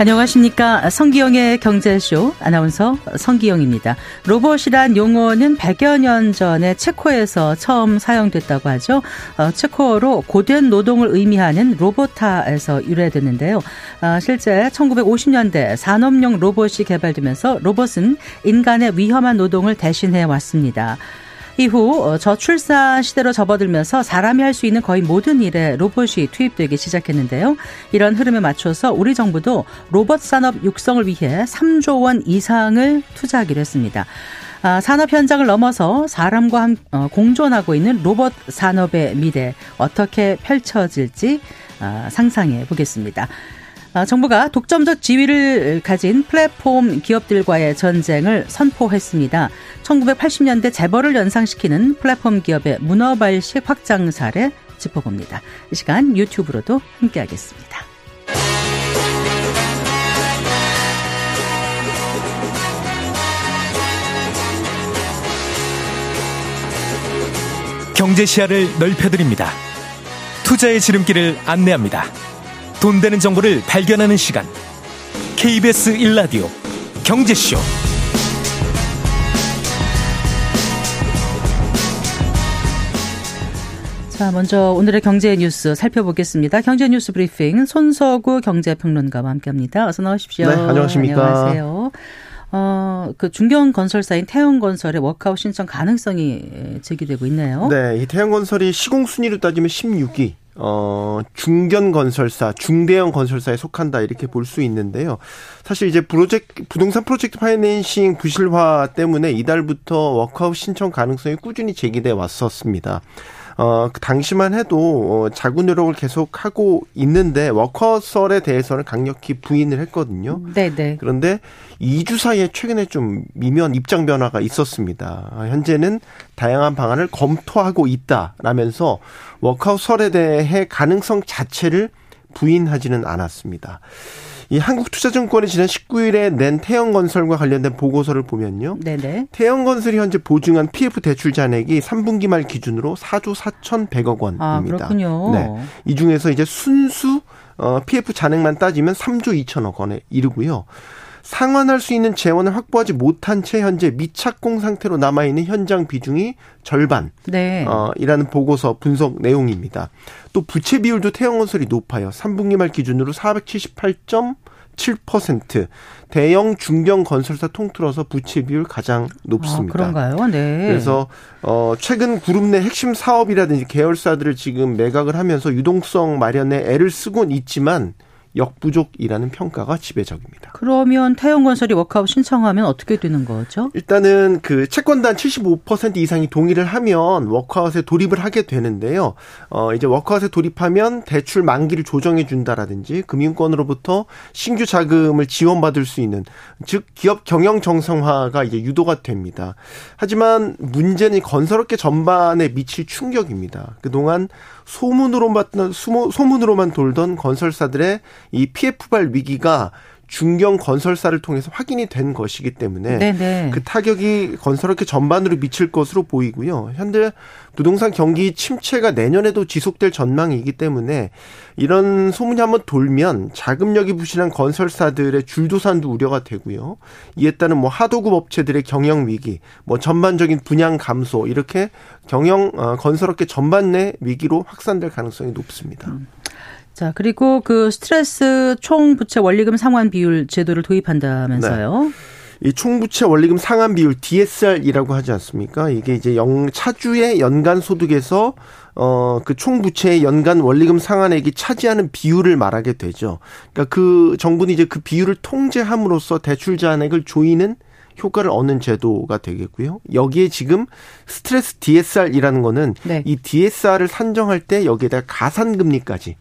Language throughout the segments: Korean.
안녕하십니까. 성기영의 경제쇼 아나운서 성기영입니다. 로봇이란 용어는 100여 년 전에 체코에서 처음 사용됐다고 하죠. 어, 체코어로 고된 노동을 의미하는 로보타에서 유래됐는데요. 어, 실제 1950년대 산업용 로봇이 개발되면서 로봇은 인간의 위험한 노동을 대신해 왔습니다. 이후 어, 저출산 시대로 접어들면서 사람이 할 수 있는 거의 모든 일에 로봇이 투입되기 시작했는데요. 이런 흐름에 맞춰서 우리 정부도 로봇 산업 육성을 위해 3조 원 이상을 투자하기로 했습니다. 아, 산업 현장을 넘어서 사람과 어, 공존하고 있는 로봇 산업의 미래 어떻게 펼쳐질지 아, 상상해 보겠습니다. 아, 정부가 독점적 지위를 가진 플랫폼 기업들과의 전쟁을 선포했습니다. 1980년대 재벌을 연상시키는 플랫폼 기업의 문어발식 확장 사례 짚어봅니다. 이 시간 유튜브로도 함께하겠습니다. 경제 시야를 넓혀드립니다. 투자의 지름길을 안내합니다. 돈 되는 정보를 발견하는 시간. KBS 1라디오 경제쇼. 자, 먼저 오늘의 경제 뉴스 살펴보겠습니다. 경제 뉴스 브리핑 손석우 경제평론가와 함께합니다. 어서 나오십시오. 네, 안녕하십니까. 안녕하세요. 어, 그 중견 건설사인 태영건설의 워크아웃 신청 가능성이 제기되고 있네요. 네, 이 태영건설이 시공 순위로 따지면 16위. 어, 중견 건설사, 중대형 건설사에 속한다 이렇게 볼 수 있는데요. 사실 이제 프로젝트 부동산 프로젝트 파이낸싱 부실화 때문에 이달부터 워크아웃 신청 가능성이 꾸준히 제기돼 왔었습니다. 어, 그 당시만 해도 어, 자구 노력을 계속 하고 있는데 워커설에 대해서는 강력히 부인을 했거든요. 네네. 네. 그런데 2주 사이에 최근에 좀 미묘한 입장 변화가 있었습니다. 현재는 다양한 방안을 검토하고 있다라면서 워크아웃설에 대해 가능성 자체를 부인하지는 않았습니다. 이 한국투자증권이 지난 19일에 낸 태영건설과 관련된 보고서를 보면요. 네네. 태영건설이 현재 보증한 PF 대출 잔액이 3분기 말 기준으로 4조 4,100억 원입니다. 아, 그렇군요. 네. 이 중에서 이제 순수 어, PF 잔액만 따지면 3조 2천억 원에 이르고요. 상환할 수 있는 재원을 확보하지 못한 채 현재 미착공 상태로 남아 있는 현장 비중이 절반. 네. 어, 이라는 보고서 분석 내용입니다. 또 부채 비율도 태형건설이 높아요. 3분기 말 기준으로 478.7%. 대형 중견 건설사 통틀어서 부채 비율 가장 높습니다. 아, 그런가요? 네. 그래서 어 최근 그룹 내 핵심 사업이라든지 계열사들을 지금 매각을 하면서 유동성 마련에 애를 쓰곤 있지만 역부족이라는 평가가 지배적입니다. 그러면 태영건설이 워크아웃 신청하면 어떻게 되는 거죠? 일단은 그 채권단 75% 이상이 동의를 하면 워크아웃에 돌입을 하게 되는데요. 어 이제 워크아웃에 돌입하면 대출 만기를 조정해 준다라든지 금융권으로부터 신규 자금을 지원받을 수 있는 즉 기업 경영 정상화가 이제 유도가 됩니다. 하지만 문제는 건설업계 전반에 미칠 충격입니다. 그동안 소문으로만 소문으로만 돌던 건설사들의 이 PF발 위기가 중견 건설사를 통해서 확인이 된 것이기 때문에 네네. 그 타격이 건설업계 전반으로 미칠 것으로 보이고요. 현재 부동산 경기 침체가 내년에도 지속될 전망이기 때문에 이런 소문이 한번 돌면 자금력이 부실한 건설사들의 줄도산도 우려가 되고요. 이에 따른 뭐 하도급 업체들의 경영 위기, 뭐 전반적인 분양 감소 이렇게 경영 어, 건설업계 전반 내 위기로 확산될 가능성이 높습니다. 음. 자, 그리고 그 스트레스 총부채 원리금 상환 비율 제도를 도입한다면서요? 네. 이 총부채 원리금 상환 비율 DSR이라고 하지 않습니까? 이게 이제 영 차주의 연간 소득에서 어 그 총부채의 연간 원리금 상환액이 차지하는 비율을 말하게 되죠. 그러니까 그 정부는 이제 그 비율을 통제함으로써 대출 잔액을 조이는 효과를 얻는 제도가 되겠고요. 여기에 지금 스트레스 DSR이라는 거는 네. 이 DSR을 산정할 때 여기에다 가산금리까지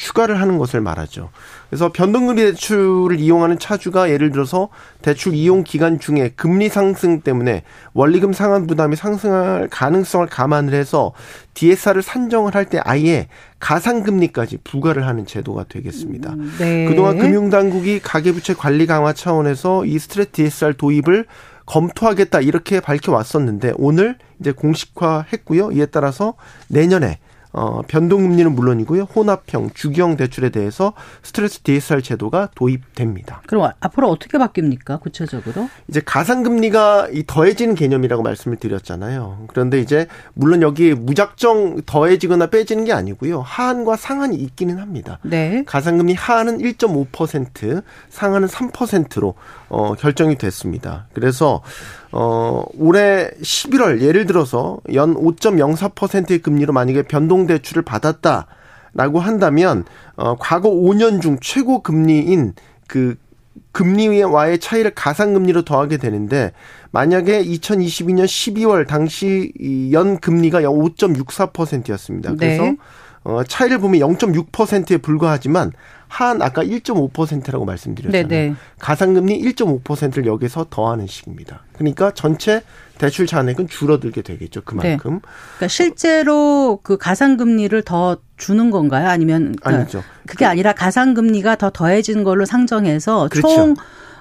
추가를 하는 것을 말하죠. 그래서 변동금리 대출을 이용하는 차주가 예를 들어서 대출 이용 기간 중에 금리 상승 때문에 원리금 상환 부담이 상승할 가능성을 감안을 해서 DSR을 산정을 할 때 아예 가상금리까지 부과를 하는 제도가 되겠습니다. 음, 네. 그동안 금융당국이 가계부채 관리 강화 차원에서 이 스트레스 DSR 도입을 검토하겠다 이렇게 밝혀왔었는데 오늘 이제 공식화했고요. 이에 따라서 내년에 어, 변동금리는 물론이고요. 혼합형, 주기형 대출에 대해서 스트레스 DSR 제도가 도입됩니다. 그럼 앞으로 어떻게 바뀝니까? 구체적으로? 이제 가상금리가 이 더해지는 개념이라고 말씀을 드렸잖아요. 그런데 이제 물론 여기 무작정 더해지거나 빼지는 게 아니고요. 하한과 상한이 있기는 합니다. 네. 가상금리 하한은 1.5%, 상한은 3%로 어, 결정이 됐습니다. 그래서 어, 올해 11월 예를 들어서 연 5.04%의 금리로 만약에 변동 대출을 받았다라고 한다면 어, 과거 5년 중 최고 금리인 그 금리와의 차이를 가상금리로 더하게 되는데 만약에 2022년 12월 당시 연 금리가 5.64%였습니다. 그래서 네. 어, 차이를 보면 0.6%에 불과하지만 한 아까 1.5%라고 말씀드렸잖아요. 네네. 가상금리 1.5%를 여기서 더하는 식입니다. 그러니까 전체 대출 잔액은 줄어들게 되겠죠. 그만큼. 네. 그러니까 실제로 그 가상금리를 더 주는 건가요? 아니면 그러니까 아니죠. 그게 아니라 가상금리가 더 더해진 걸로 상정해서 그렇죠. 총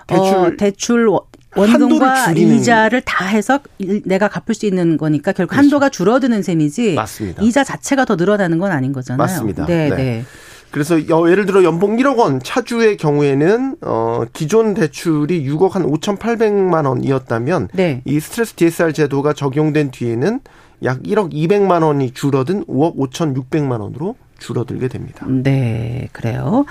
대출, 어, 대출 원금과 이자를 다 해서 내가 갚을 수 있는 거니까 결국 그렇죠. 한도가 줄어드는 셈이지. 맞습니다. 이자 자체가 더 늘어나는 건 아닌 거잖아요. 맞습니다. 네, 네. 네. 그래서 예를 들어 연봉 1억 원 차주의 경우에는 어 기존 대출이 6억 한 5,800만 원이었다면 네. 이 스트레스 DSR 제도가 적용된 뒤에는 약 1억 200만 원이 줄어든 5억 5,600만 원으로 줄어들게 됩니다. 네, 그래요.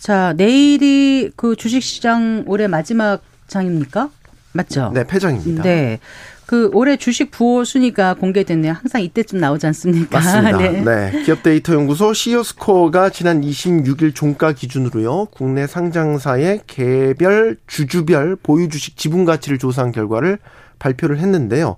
자, 내일이 그 주식시장 올해 마지막 장입니까? 맞죠? 네, 폐장입니다. 네. 그 올해 주식 부호 순위가 공개됐네요. 항상 이때쯤 나오지 않습니까? 맞습니다. 네. 네. 기업 데이터 연구소 CEO 스코어가 지난 26일 종가 기준으로요. 국내 상장사의 개별 주주별 보유 주식 지분 가치를 조사한 결과를 발표를 했는데요.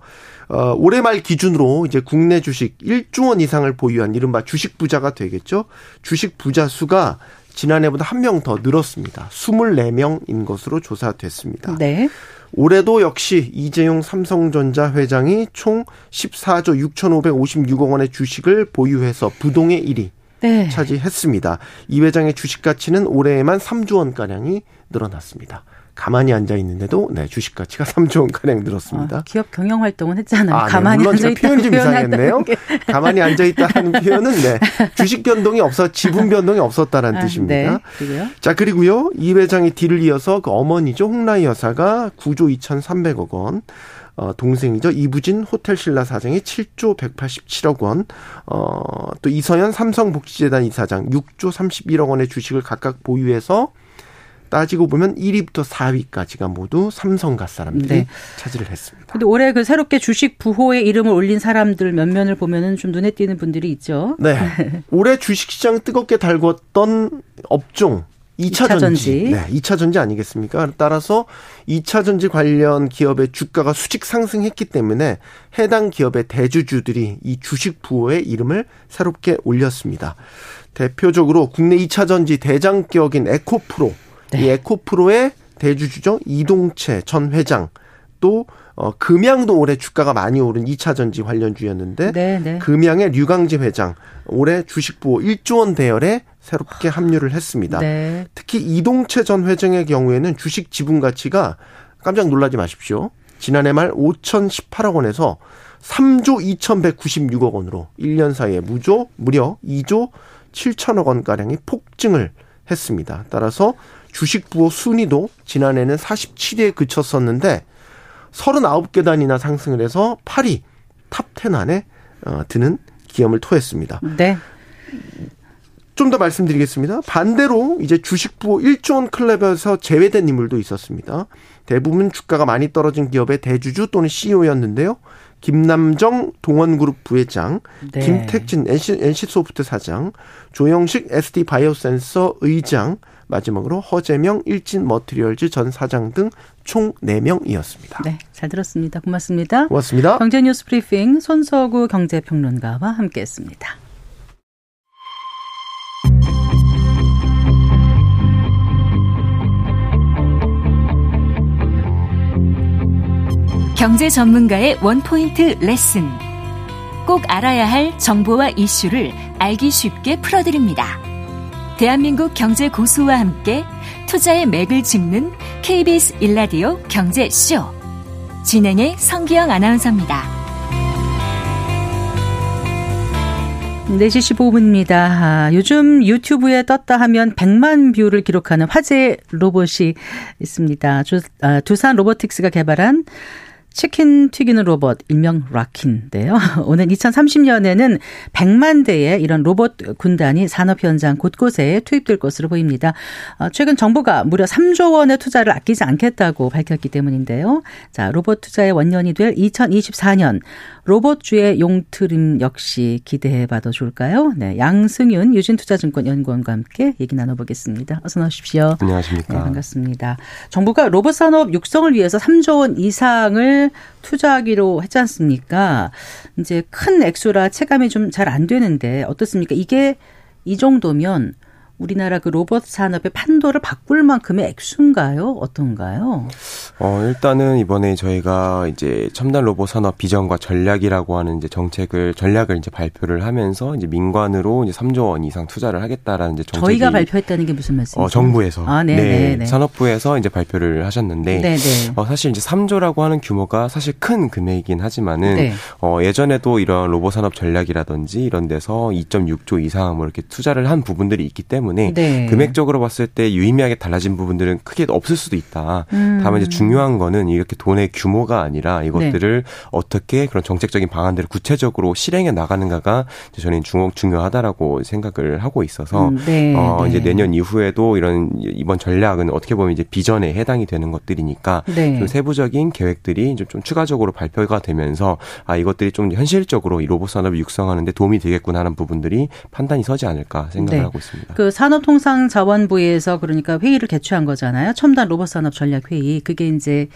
어, 올해 말 기준으로 이제 국내 주식 1조 원 이상을 보유한 이른바 주식 부자가 되겠죠. 주식 부자 수가 지난해보다 한 명 더 늘었습니다. 24명인 것으로 조사됐습니다. 네. 올해도 역시 이재용 삼성전자 회장이 총 14조 6,556억 원의 주식을 보유해서 부동의 1위 네. 차지했습니다. 이 회장의 주식 가치는 올해에만 3조 원가량이 늘어났습니다. 가만히 앉아 있는데도 네 주식 가치가 3조 원 가량 늘었습니다. 아, 기업 경영 활동은 했잖아요. 아, 네. 가만히 앉아 있다 표현이 좀 이상했네요. 가만히 앉아 있다는 표현은 네 주식 변동이 없어 지분 변동이 없었다라는 아, 뜻입니다. 네. 자 그리고요 이 회장의 뒤를 이어서 그 어머니죠 홍라희 여사가 9조 2,300억 원. 어, 동생이죠. 이부진 호텔신라 사장이 7조 187억 원, 어, 또 이서연 삼성복지재단 이사장 6조 31억 원의 주식을 각각 보유해서 따지고 보면 1위부터 4위까지가 모두 삼성가 사람들이 네. 차지를 했습니다. 근데 올해 그 새롭게 주식 부호에 이름을 올린 사람들 몇 면을 보면은 좀 눈에 띄는 분들이 있죠. 네. 올해 주식 시장 뜨겁게 달궜던 업종 2차, 2차 전지. 네, 2차 전지 아니겠습니까? 따라서 2차 전지 관련 기업의 주가가 수직 상승했기 때문에 해당 기업의 대주주들이 이 주식 부호에 이름을 새롭게 올렸습니다. 대표적으로 국내 2차 전지 대장격인 에코프로 네. 이 에코프로의 대주주죠 이동채 전 회장 또 어, 금양도 올해 주가가 많이 오른 2차 전지 관련주였는데 네, 네. 금양의 류강재 회장 올해 주식부호 1조 원 대열에 새롭게 합류를 했습니다. 네. 특히 이동채 전 회장의 경우에는 주식 지분 가치가 깜짝 놀라지 마십시오. 지난해 말 5,018억 원에서 3조 2,196억 원으로 1년 사이에 무조 무려 2조 7천억 원가량이 폭증을 했습니다. 따라서 주식 부호 순위도 지난해는 47위에 그쳤었는데 39계단이나 상승을 해서 8위 top 10 안에 어, 드는 기염을 토했습니다. 네. 좀 더 말씀드리겠습니다. 반대로 이제 주식 부호 1조 원 클럽에서 제외된 인물도 있었습니다. 대부분 주가가 많이 떨어진 기업의 대주주 또는 CEO였는데요. 김남정 동원그룹 부회장, 네. 김택진 NC, NC소프트 사장, 조영식 SD 바이오센서 의장, 마지막으로 허재명 일진 머트리얼즈 전 사장 등 총 4명이었습니다. 네, 잘 들었습니다. 고맙습니다. 고맙습니다. 경제뉴스 브리핑 손서구 경제평론가와 함께했습니다. 경제 전문가의 원포인트 레슨. 꼭 알아야 할 정보와 이슈를 알기 쉽게 풀어드립니다. 대한민국 경제 고수와 함께 투자의 맥을 짚는 KBS 일라디오 경제쇼. 진행의 성기영 아나운서입니다. 4시 15분입니다. 아, 요즘 유튜브에 떴다 하면 100만 뷰를 기록하는 화제 로봇이 있습니다. 주, 아, 두산 로보틱스가 개발한 치킨 튀기는 로봇 일명 락킨인데요. 오늘 2030년에는 100만 대의 이런 로봇 군단이 산업 현장 곳곳에 투입될 것으로 보입니다. 어, 최근 정부가 무려 3조 원의 투자를 아끼지 않겠다고 밝혔기 때문인데요. 자, 로봇 투자의 원년이 될 2024년 로봇 주의 용트림 역시 기대해 봐도 좋을까요? 네, 양승윤 유진투자증권 연구원과 함께 얘기 나눠보겠습니다. 어서 나오십시오. 안녕하십니까. 네, 반갑습니다. 정부가 로봇 산업 육성을 위해서 3조 원 이상을 투자하기로 했지 않습니까? 이제 큰 액수라 체감이 좀 잘 안 되는데 어떻습니까? 이게 이 정도면 우리나라 그 로봇 산업의 판도를 바꿀 만큼의 액수인가요? 어떤가요? 어, 일단은 이번에 저희가 이제 첨단 로봇 산업 비전과 전략이라고 하는 이제 정책을 전략을 이제 발표를 하면서 이제 민관으로 이제 3조 원 이상 투자를 하겠다라는 이제 정책이 저희가 발표했다는 게 무슨 말씀이세요? 어, 정부에서 아, 네, 네, 네, 네. 산업부에서 이제 발표를 하셨는데 네, 네. 어, 사실 이제 3조라고 하는 규모가 사실 큰 금액이긴 하지만은 네. 어, 예전에도 이런 로봇 산업 전략이라든지 이런 데서 2.6조 이상 뭐 이렇게 투자를 한 부분들이 있기 때문에 네. 금액적으로 봤을 때 유의미하게 달라진 부분들은 크게 없을 수도 있다. 음. 다만 이제 중요한 거는 이렇게 돈의 규모가 아니라 이것들을 네. 어떻게 그런 정책적인 방안들을 구체적으로 실행해 나가는가가 이제 저는 중, 중요하다라고 생각을 하고 있어서 음, 네, 어, 네. 이제 내년 이후에도 이런 이번 전략은 어떻게 보면 이제 비전에 해당이 되는 것들이니까 네. 좀 세부적인 계획들이 좀, 좀 추가적으로 발표가 되면서 아 이것들이 좀 현실적으로 이 로봇 산업을 육성하는데 도움이 되겠구나 하는 부분들이 판단이 서지 않을까 생각을 네. 하고 있습니다. 그 산업통상자원부에서 그러니까 회의를 개최한 거잖아요. 첨단 로봇 산업 전략 회의. 그게 이제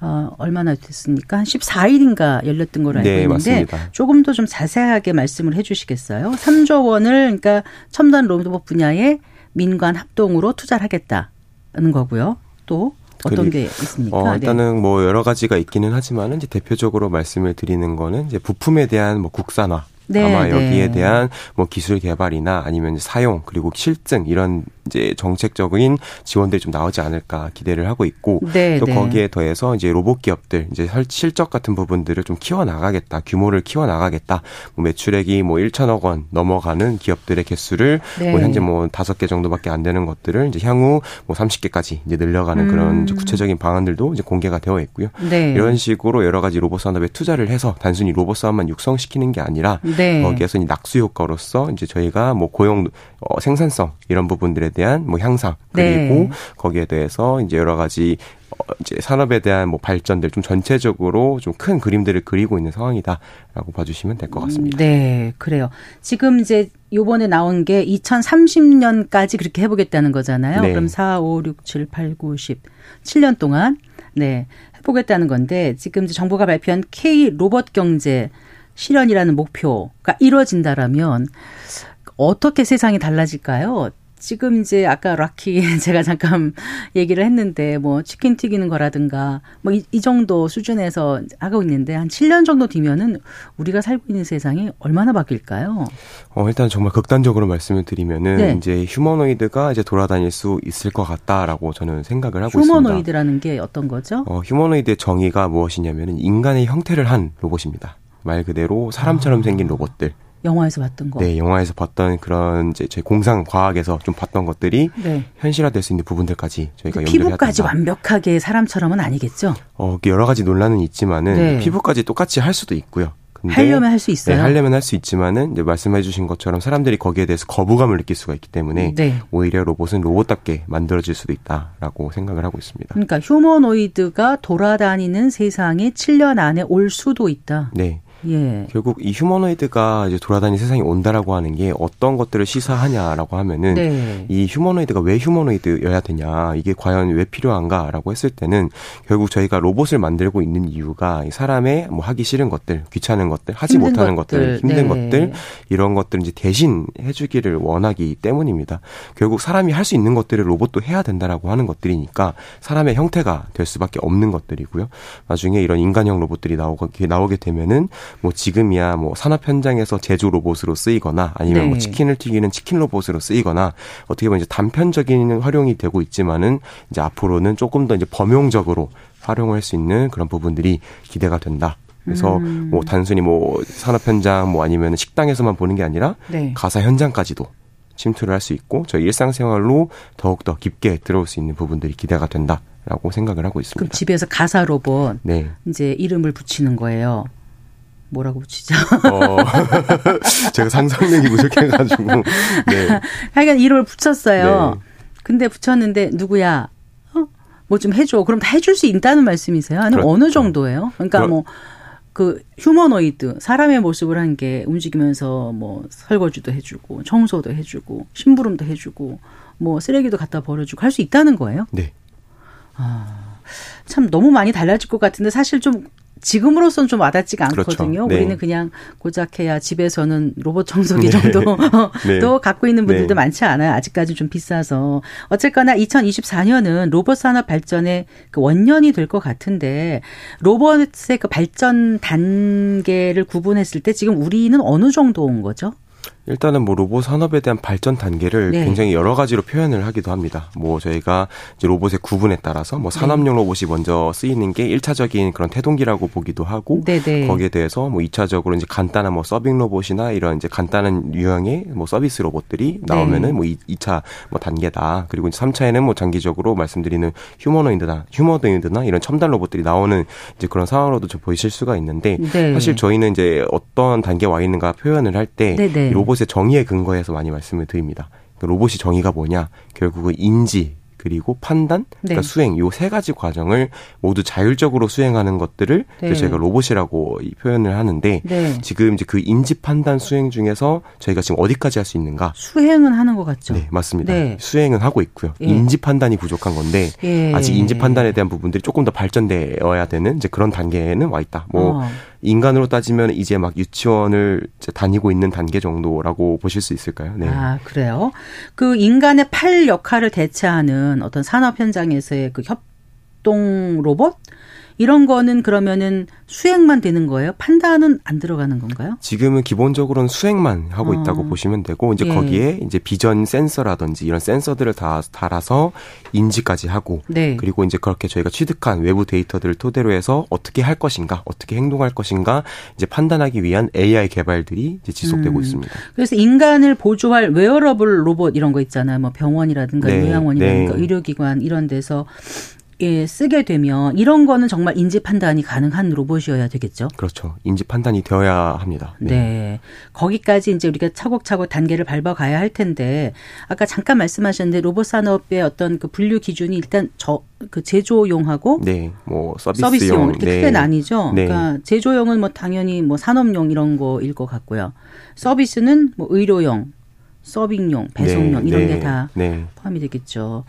어 얼마나 됐습니까? 한 14일인가 열렸던 걸로 알고 네, 있는데 맞습니다. 조금 더 좀 자세하게 말씀을 해 주시겠어요? 3조 원을 그러니까 첨단 로봇 분야에 민관 합동으로 투자를 하겠다는 거고요. 또 어떤 게 있습니까? 어, 네. 일단은 뭐 여러 가지가 있기는 하지만은 이제 대표적으로 말씀을 드리는 거는 이제 부품에 대한 뭐 국산화 네, 아마 네. 여기에 대한 뭐 기술 개발이나 아니면 사용 그리고 실증 이런 이제 정책적인 지원들이 좀 나오지 않을까 기대를 하고 있고 네, 또 네. 거기에 더해서 이제 로봇 기업들 이제 설- 실적 같은 부분들을 좀 키워 나가겠다 규모를 키워 나가겠다 뭐 매출액이 뭐 1천억 원 넘어가는 기업들의 개수를 네. 뭐 현재 뭐 다섯 개 정도밖에 안 되는 것들을 이제 향후 뭐 30개까지 이제 늘려가는 음. 그런 이제 구체적인 방안들도 이제 공개가 되어 있고요. 네. 이런 식으로 여러 가지 로봇 산업에 투자를 해서 단순히 로봇 산업만 육성시키는 게 아니라 네. 거기에서 이 낙수 효과로서 이제 저희가 뭐 고용 어, 생산성 이런 부분들에 대한 뭐 향상 그리고 네. 거기에 대해서 이제 여러 가지 어, 이제 산업에 대한 뭐 발전들 좀 전체적으로 좀 큰 그림들을 그리고 있는 상황이다라고 봐주시면 될 것 같습니다. 음, 네, 그래요. 지금 이제 요번에 나온 게 2030년까지 그렇게 해보겠다는 거잖아요. 네. 그럼 4, 5, 6, 7, 8, 9, 10. 7년 동안, 네, 해보겠다는 건데, 지금 이제 정부가 발표한 K 로봇 경제 실현이라는 목표가 이루어진다라면, 어떻게 세상이 달라질까요? 지금 이제 아까 락키 제가 잠깐 얘기를 했는데 뭐 치킨 튀기는 거라든가 뭐이 정도 수준에서 하고 있는데 한 7년 정도 뒤면은 우리가 살고 있는 세상이 얼마나 바뀔까요? 어, 일단 정말 극단적으로 말씀을 드리면은 네. 이제 휴머노이드가 이제 돌아다닐 수 있을 것 같다라고 저는 생각을 하고 있습니다. 휴머노이드라는 게 어떤 거죠? 어, 휴머노이드의 정의가 무엇이냐면은 인간의 형태를 한 로봇입니다. 말 그대로 사람처럼 생긴 로봇들. 영화에서 봤던 거. 네, 영화에서 봤던 그런 이제 저희 공상 과학에서 좀 봤던 것들이 네. 현실화될 수 있는 부분들까지 저희가 그 연결해야 피부까지 된다. 완벽하게 사람처럼은 아니겠죠? 어, 여러 가지 논란은 있지만은 네. 피부까지 똑같이 할 수도 있고요. 근데 하려면 할 수 있어요. 네, 하려면 할 수 있지만은 이제 말씀해 주신 것처럼 사람들이 거기에 대해서 거부감을 느낄 수가 있기 때문에 네. 오히려 로봇은 로봇답게 만들어질 수도 있다라고 생각을 하고 있습니다. 그러니까 휴머노이드가 돌아다니는 세상에 7년 안에 올 수도 있다. 네. 예. 결국 이 휴머노이드가 이제 돌아다니는 세상에 온다라고 하는 게 어떤 것들을 시사하냐라고 하면은 네. 이 휴머노이드가 왜 휴머노이드여야 되냐 이게 과연 왜 필요한가라고 했을 때는 결국 저희가 로봇을 만들고 있는 이유가 이 사람의 뭐 하기 싫은 것들 귀찮은 것들 하지 못하는 것들, 것들, 힘든 네. 것들 이런 것들을 이제 대신 해주기를 원하기 때문입니다 결국 사람이 할 수 있는 것들을 로봇도 해야 된다라고 하는 것들이니까 사람의 형태가 될 수밖에 없는 것들이고요 나중에 이런 인간형 로봇들이 나오게 나오게 되면은 뭐 지금이야 뭐 산업 현장에서 제조 로봇으로 쓰이거나 아니면 네. 뭐 치킨을 튀기는 치킨 로봇으로 쓰이거나 어떻게 보면 이제 단편적인 활용이 되고 있지만은 이제 앞으로는 조금 더 이제 범용적으로 활용할 수 있는 그런 부분들이 기대가 된다. 그래서 음. 뭐 단순히 뭐 산업 현장 뭐 아니면 식당에서만 보는 게 아니라 네. 가사 현장까지도 침투를 할 수 있고 저희 일상생활로 더욱더 깊게 들어올 수 있는 부분들이 기대가 된다라고 생각을 하고 그럼 있습니다. 집에서 가사 로봇 네. 이제 이름을 붙이는 거예요. 뭐라고 붙이죠? 어, 제가 상상력이 부족해가지고. 네. 하여간 이름을 붙였어요. 네. 근데 붙였는데 누구야? 어? 뭐 좀 해줘. 그럼 다 해줄 수 있다는 말씀이세요? 아니면 그렇죠. 어느 정도예요? 그러니까 그렇- 뭐 그 휴머노이드 사람의 모습을 한 게 움직이면서 뭐 설거지도 해주고 청소도 해주고 심부름도 해주고 뭐 쓰레기도 갖다 버려주고 할 수 있다는 거예요? 네. 참 너무 많이 달라질 것 같은데 사실 좀 지금으로선 좀 와닿지가 그렇죠. 않거든요. 네. 우리는 그냥 고작 해야 집에서는 로봇 청소기 정도 네. 또 갖고 있는 분들도 네. 많지 않아요. 아직까지 좀 비싸서. 어쨌거나 2024년은 로봇 산업 발전의 그 원년이 될 것 같은데 로봇의 그 발전 단계를 구분했을 때 지금 우리는 어느 정도 온 거죠? 일단은 뭐 로봇 산업에 대한 발전 단계를 네. 굉장히 여러 가지로 표현을 하기도 합니다. 뭐 저희가 이제 로봇의 구분에 따라서 뭐 산업용 네. 로봇이 먼저 쓰이는 게 1차적인 그런 태동기라고 보기도 하고 네네. 거기에 대해서 뭐 2차적으로 이제 간단한 뭐 서빙 로봇이나 이런 이제 간단한 유형의 뭐 서비스 로봇들이 나오면은 네. 뭐 2, 차뭐 단계다. 그리고 이제 3차에는 뭐 장기적으로 말씀드리는 휴머노이드나 휴머노이드나 이런 첨단 로봇들이 나오는 이제 그런 상황으로도 좀 보이실 수가 있는데 네. 사실 저희는 이제 어떤 단계에 와 있는가 표현을 할때 네네. 로봇의 정의에 근거해서 많이 말씀을 드립니다. 그 로봇이 정의가 뭐냐? 결국은 인지 그리고 판단, 그러니까 네. 수행 요 세 가지 과정을 모두 자율적으로 수행하는 것들을 네. 저희가 로봇이라고 이 표현을 하는데 네. 지금 이제 그 인지 판단 수행 중에서 저희가 지금 어디까지 할 수 있는가? 수행은 하는 것 같죠. 네, 맞습니다. 네. 수행은 하고 있고요. 예. 인지 판단이 부족한 건데 예. 아직 인지 판단에 대한 부분들이 조금 더 발전되어야 되는 이제 그런 단계에는 와 있다. 뭐 어. 인간으로 따지면 이제 막 유치원을 이제 다니고 있는 단계 정도라고 보실 수 있을까요? 네. 아, 그래요? 그 인간의 팔 역할을 대체하는 어떤 산업 현장에서의 그 협동 로봇? 이런 거는 그러면은 수행만 되는 거예요? 판단은 안 들어가는 건가요? 지금은 기본적으로는 수행만 하고 어. 있다고 보시면 되고 이제 예. 거기에 이제 비전 센서라든지 이런 센서들을 다 달아서 인지까지 하고 네. 그리고 이제 그렇게 저희가 취득한 외부 데이터들을 토대로 해서 어떻게 할 것인가, 어떻게 행동할 것인가 이제 판단하기 위한 AI 개발들이 이제 지속되고 음. 있습니다. 그래서 인간을 보조할 웨어러블 로봇 이런 거 있잖아요. 뭐 병원이라든가 네, 요양원이라든가 네. 의료기관 이런 데서 예, 쓰게 되면 이런 거는 정말 인지 판단이 가능한 로봇이어야 되겠죠. 그렇죠. 인지 판단이 되어야 합니다. 네. 거기까지 이제 우리가 차곡차곡 단계를 밟아 가야 할 텐데 아까 잠깐 말씀하셨는데 로봇 산업의 어떤 그 분류 기준이 일단 저 그 제조용하고 네, 뭐 서비스용, 서비스용 이렇게 네. 크게 나뉘죠. 네. 그러니까 제조용은 뭐 당연히 뭐 산업용 이런 거일 것 같고요. 서비스는 뭐 의료용, 서빙용, 배송용 네, 이런 네, 게다 네. 포함이 되겠죠.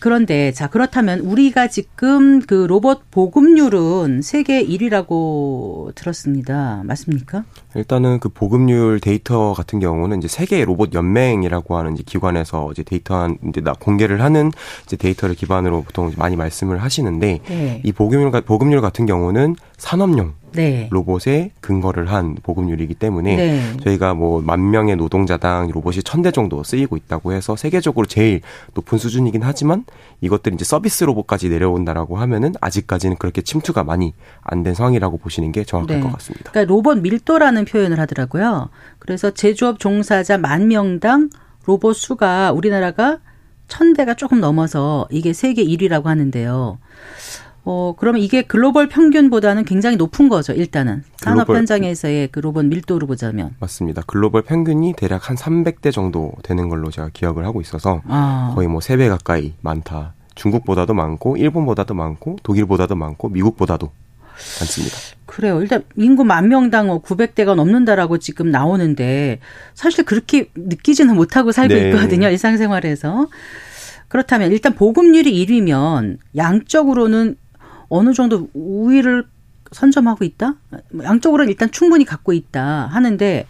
그런데 자 그렇다면 우리가 지금 그 로봇 보급률은 세계 1위라고 들었습니다. 맞습니까? 일단은 그 보급률 데이터 같은 경우는 이제 세계 로봇 연맹이라고 하는 이제 기관에서 이제 데이터 한 이제 나 공개를 하는 이제 데이터를 기반으로 보통 많이 말씀을 하시는데 네. 이 보급률 가- 보급률 같은 경우는 산업용 네. 로봇에 근거를 한 보급률이기 때문에 네. 저희가 뭐 만 명의 노동자당 로봇이 천 대 정도 쓰이고 있다고 해서 세계적으로 제일 높은 수준이긴 하지만 이것들이 이제 서비스 로봇까지 내려온다라고 하면은 아직까지는 그렇게 침투가 많이 안 된 상황이라고 보시는 게 정확할 네. 것 같습니다. 그러니까 로봇 밀도라는 표현을 하더라고요. 그래서 제조업 종사자 만 명당 로봇 수가 우리나라가 천 대가 조금 넘어서 이게 세계 1위라고 하는데요. 어, 그러면 이게 글로벌 평균보다는 굉장히 높은 거죠, 일단은. 산업 현장에서의 그 로봇 밀도로 보자면. 맞습니다. 글로벌 평균이 대략 한 300대 정도 되는 걸로 제가 기억을 하고 있어서 아. 거의 뭐 3배 가까이 많다. 중국보다도 많고 일본보다도 많고 독일보다도 많고 미국보다도 많습니다. 그래요. 일단 인구 만 명당 900대가 넘는다라고 지금 나오는데 사실 그렇게 느끼지는 못하고 살고 네. 있거든요. 일상생활에서. 그렇다면 일단 보급률이 1위면 양적으로는 어느 정도 우위를 선점하고 있다? 양적으로는 일단 충분히 갖고 있다 하는데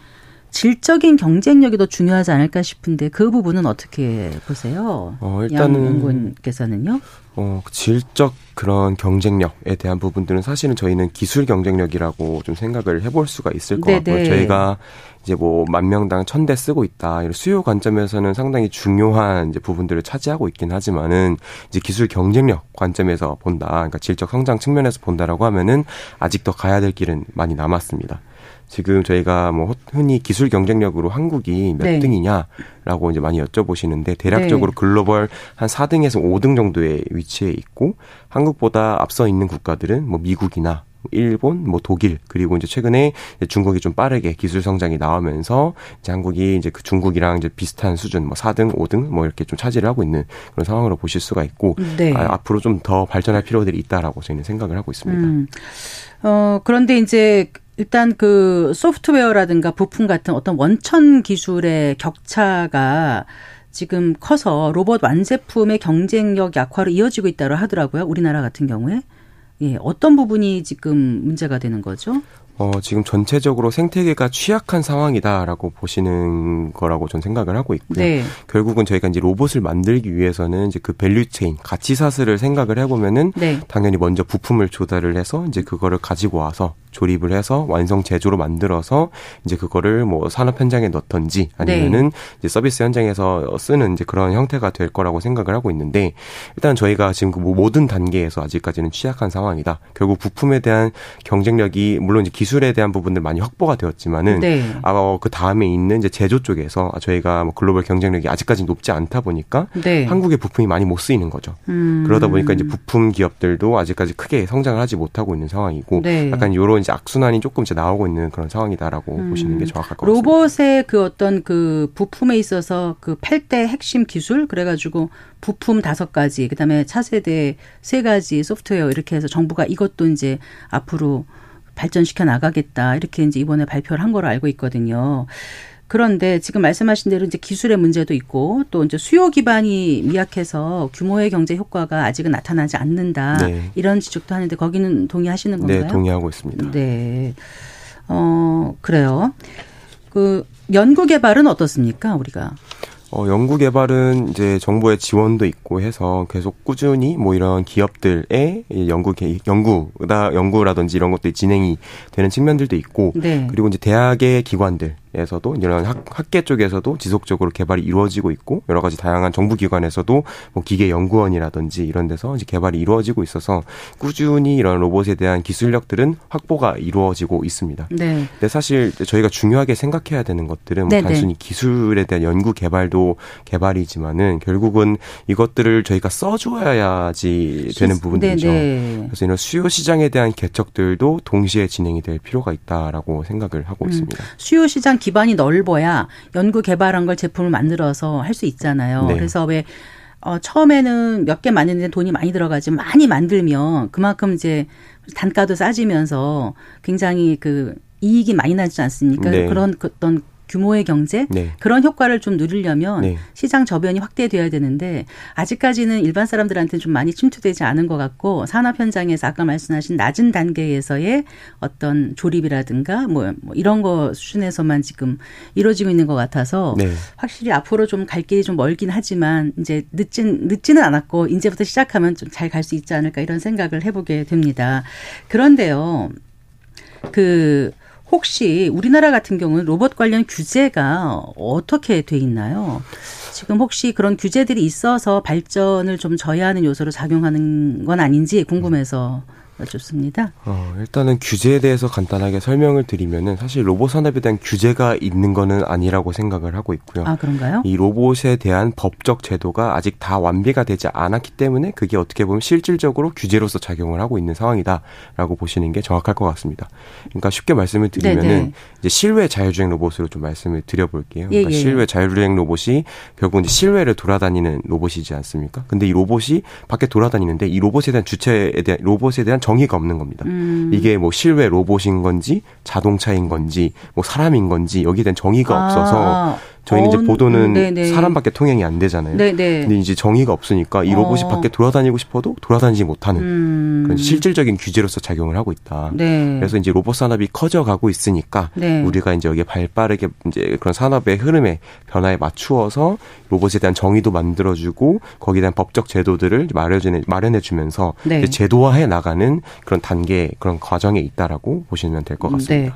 질적인 경쟁력이 더 중요하지 않을까 싶은데 그 부분은 어떻게 보세요? 어, 일단은 양연구원께서는요. 어, 질적 그런 경쟁력에 대한 부분들은 사실은 저희는 기술 경쟁력이라고 좀 생각을 해볼 수가 있을 것 네네. 같고요. 네. 저희가 이제 뭐 만 명당 천 대 쓰고 있다. 이런 수요 관점에서는 상당히 중요한 이제 부분들을 차지하고 있긴 하지만은 이제 기술 경쟁력 관점에서 본다. 그러니까 질적 성장 측면에서 본다라고 하면은 아직 더 가야 될 길은 많이 남았습니다. 지금 저희가 뭐 흔히 기술 경쟁력으로 한국이 몇 네. 등이냐라고 이제 많이 여쭤보시는데 대략적으로 네. 글로벌 한 4등에서 5등 정도의 위치에 있고 한국보다 앞서 있는 국가들은 뭐 미국이나 일본, 뭐 독일 그리고 이제 최근에 중국이 좀 빠르게 기술 성장이 나오면서 이제 한국이 이제 그 중국이랑 이제 비슷한 수준 뭐 4등, 5등 뭐 이렇게 좀 차지를 하고 있는 그런 상황으로 보실 수가 있고 네. 아, 앞으로 좀 더 발전할 필요들이 있다라고 저희는 생각을 하고 있습니다. 음. 어 그런데 이제 일단 그 소프트웨어라든가 부품 같은 어떤 원천 기술의 격차가 지금 커서 로봇 완제품의 경쟁력 약화로 이어지고 있다고 하더라고요. 우리나라 같은 경우에. 예, 어떤 부분이 지금 문제가 되는 거죠? 어, 지금 전체적으로 생태계가 취약한 상황이다라고 보시는 거라고 전 생각을 하고 있고요. 네. 결국은 저희가 이제 로봇을 만들기 위해서는 이제 그 value chain, 가치 사슬을 생각을 해보면은 네. 당연히 먼저 부품을 조달을 해서 이제 그거를 가지고 와서 조립을 해서 완성 제조로 만들어서 이제 그거를 뭐 산업 현장에 넣던지 아니면은 네. 이제 서비스 현장에서 쓰는 이제 그런 형태가 될 거라고 생각을 하고 있는데 일단 저희가 지금 그 모든 단계에서 아직까지는 취약한 상황이다. 결국 부품에 대한 경쟁력이 물론 이제 기 술에 대한 부분들 많이 확보가 되었지만은 네. 아, 그 다음에 있는 이제 제조 쪽에서 저희가 뭐 글로벌 경쟁력이 아직까지 높지 않다 보니까 네. 한국의 부품이 많이 못 쓰이는 거죠. 음. 그러다 보니까 이제 부품 기업들도 아직까지 크게 성장을 하지 못하고 있는 상황이고 네. 약간 요런 이제 악순환이 조금 이제 나오고 있는 그런 상황이다라고 음. 보시는 게 정확할 것 같습니다. 로봇의 그 어떤 그 부품에 있어서 그 8대 핵심 기술 그래가지고 부품 다섯 가지 그다음에 차세대 세 가지 소프트웨어 이렇게 해서 정부가 이것도 이제 앞으로 발전시켜 나가겠다 이렇게 이제 이번에 발표를 한 거로 알고 있거든요. 그런데 지금 말씀하신 대로 이제 기술의 문제도 있고 또 이제 수요 기반이 미약해서 규모의 경제 효과가 아직은 나타나지 않는다. 네. 이런 지적도 하는데 거기는 동의하시는 건가요? 네, 동의하고 있습니다. 네. 어, 그래요. 그 연구 개발은 어떻습니까, 우리가? 어, 연구 개발은 이제 정부의 지원도 있고 해서 계속 꾸준히 뭐 이런 기업들의 연구 개, 연구다 연구라든지 이런 것들이 진행이 되는 측면들도 있고 네. 그리고 이제 대학의 기관들 에서도 이런 학, 학계 쪽에서도 지속적으로 개발이 이루어지고 있고 여러 가지 다양한 정부 기관에서도 뭐 기계 연구원이라든지 이런 데서 이제 개발이 이루어지고 있어서 꾸준히 이런 로봇에 대한 기술력들은 확보가 이루어지고 있습니다. 네. 근데 사실 저희가 중요하게 생각해야 되는 것들은 뭐 단순히 기술에 대한 연구 개발도 개발이지만은 결국은 이것들을 저희가 써줘야지 되는 부분들이죠. 네네. 그래서 이런 수요 시장에 대한 개척들도 동시에 진행이 될 필요가 있다라고 생각을 하고 음. 있습니다. 수요 시장 기반이 넓어야 연구 개발한 걸 제품을 만들어서 할 수 있잖아요. 네. 그래서 왜 어, 처음에는 몇 개 만드는데 돈이 많이 들어가지 많이 만들면 그만큼 이제 단가도 싸지면서 굉장히 그 이익이 많이 나지 않습니까? 네. 그런 어떤 규모의 경제 네. 그런 효과를 좀 누리려면 네. 시장 저변이 확대돼야 되는데 아직까지는 일반 사람들한테는 좀 많이 침투되지 않은 것 같고 산업 현장에서 아까 말씀하신 낮은 단계에서의 어떤 조립이라든가 뭐, 뭐 이런 거 수준에서만 지금 이루어지고 있는 것 같아서 네. 확실히 앞으로 좀 갈 길이 좀 멀긴 하지만 이제 늦진 늦지는 않았고 이제부터 시작하면 좀 잘 갈 수 있지 않을까 이런 생각을 해보게 됩니다. 그런데요, 그 혹시 우리나라 같은 경우는 로봇 관련 규제가 어떻게 돼 있나요? 지금 혹시 그런 규제들이 있어서 발전을 좀 저해하는 요소로 작용하는 건 아닌지 궁금해서 여쭙습니다. 어, 일단은 규제에 대해서 간단하게 설명을 드리면은 사실 로봇 산업에 대한 규제가 있는 거는 아니라고 생각을 하고 있고요. 아, 그런가요? 이 로봇에 대한 법적 제도가 아직 다 완비가 되지 않았기 때문에 그게 어떻게 보면 실질적으로 규제로서 작용을 하고 있는 상황이다라고 보시는 게 정확할 것 같습니다. 그러니까 쉽게 말씀을 드리면은 네네. 네. 이제 실외 자율주행 로봇으로 좀 말씀을 드려볼게요. 그러니까 예, 예. 실외 자율주행 로봇이 결국 이제 실외를 돌아다니는 로봇이지 않습니까? 근데 이 로봇이 밖에 돌아다니는데 이 로봇에 대한 주체에 대한 로봇에 대한 정의가 없는 겁니다. 음. 이게 뭐 실외 로봇인 건지 자동차인 건지 뭐 사람인 건지 여기에 대한 정의가 아. 없어서 저희는 어, 이제 보도는 네네. 사람밖에 통행이 안 되잖아요. 네네. 근데 이제 정의가 없으니까 이 로봇이 어. 밖에 돌아다니고 싶어도 돌아다니지 못하는 음. 그런 실질적인 규제로서 작용을 하고 있다. 네. 그래서 이제 로봇 산업이 커져가고 있으니까 네. 우리가 이제 여기에 발빠르게 이제 그런 산업의 흐름에 변화에 맞추어서 로봇에 대한 정의도 만들어주고 거기에 대한 법적 제도들을 마련해 마련해주면서 네. 제도화해 나가는 그런 단계 그런 과정에 있다라고 보시면 될 것 같습니다.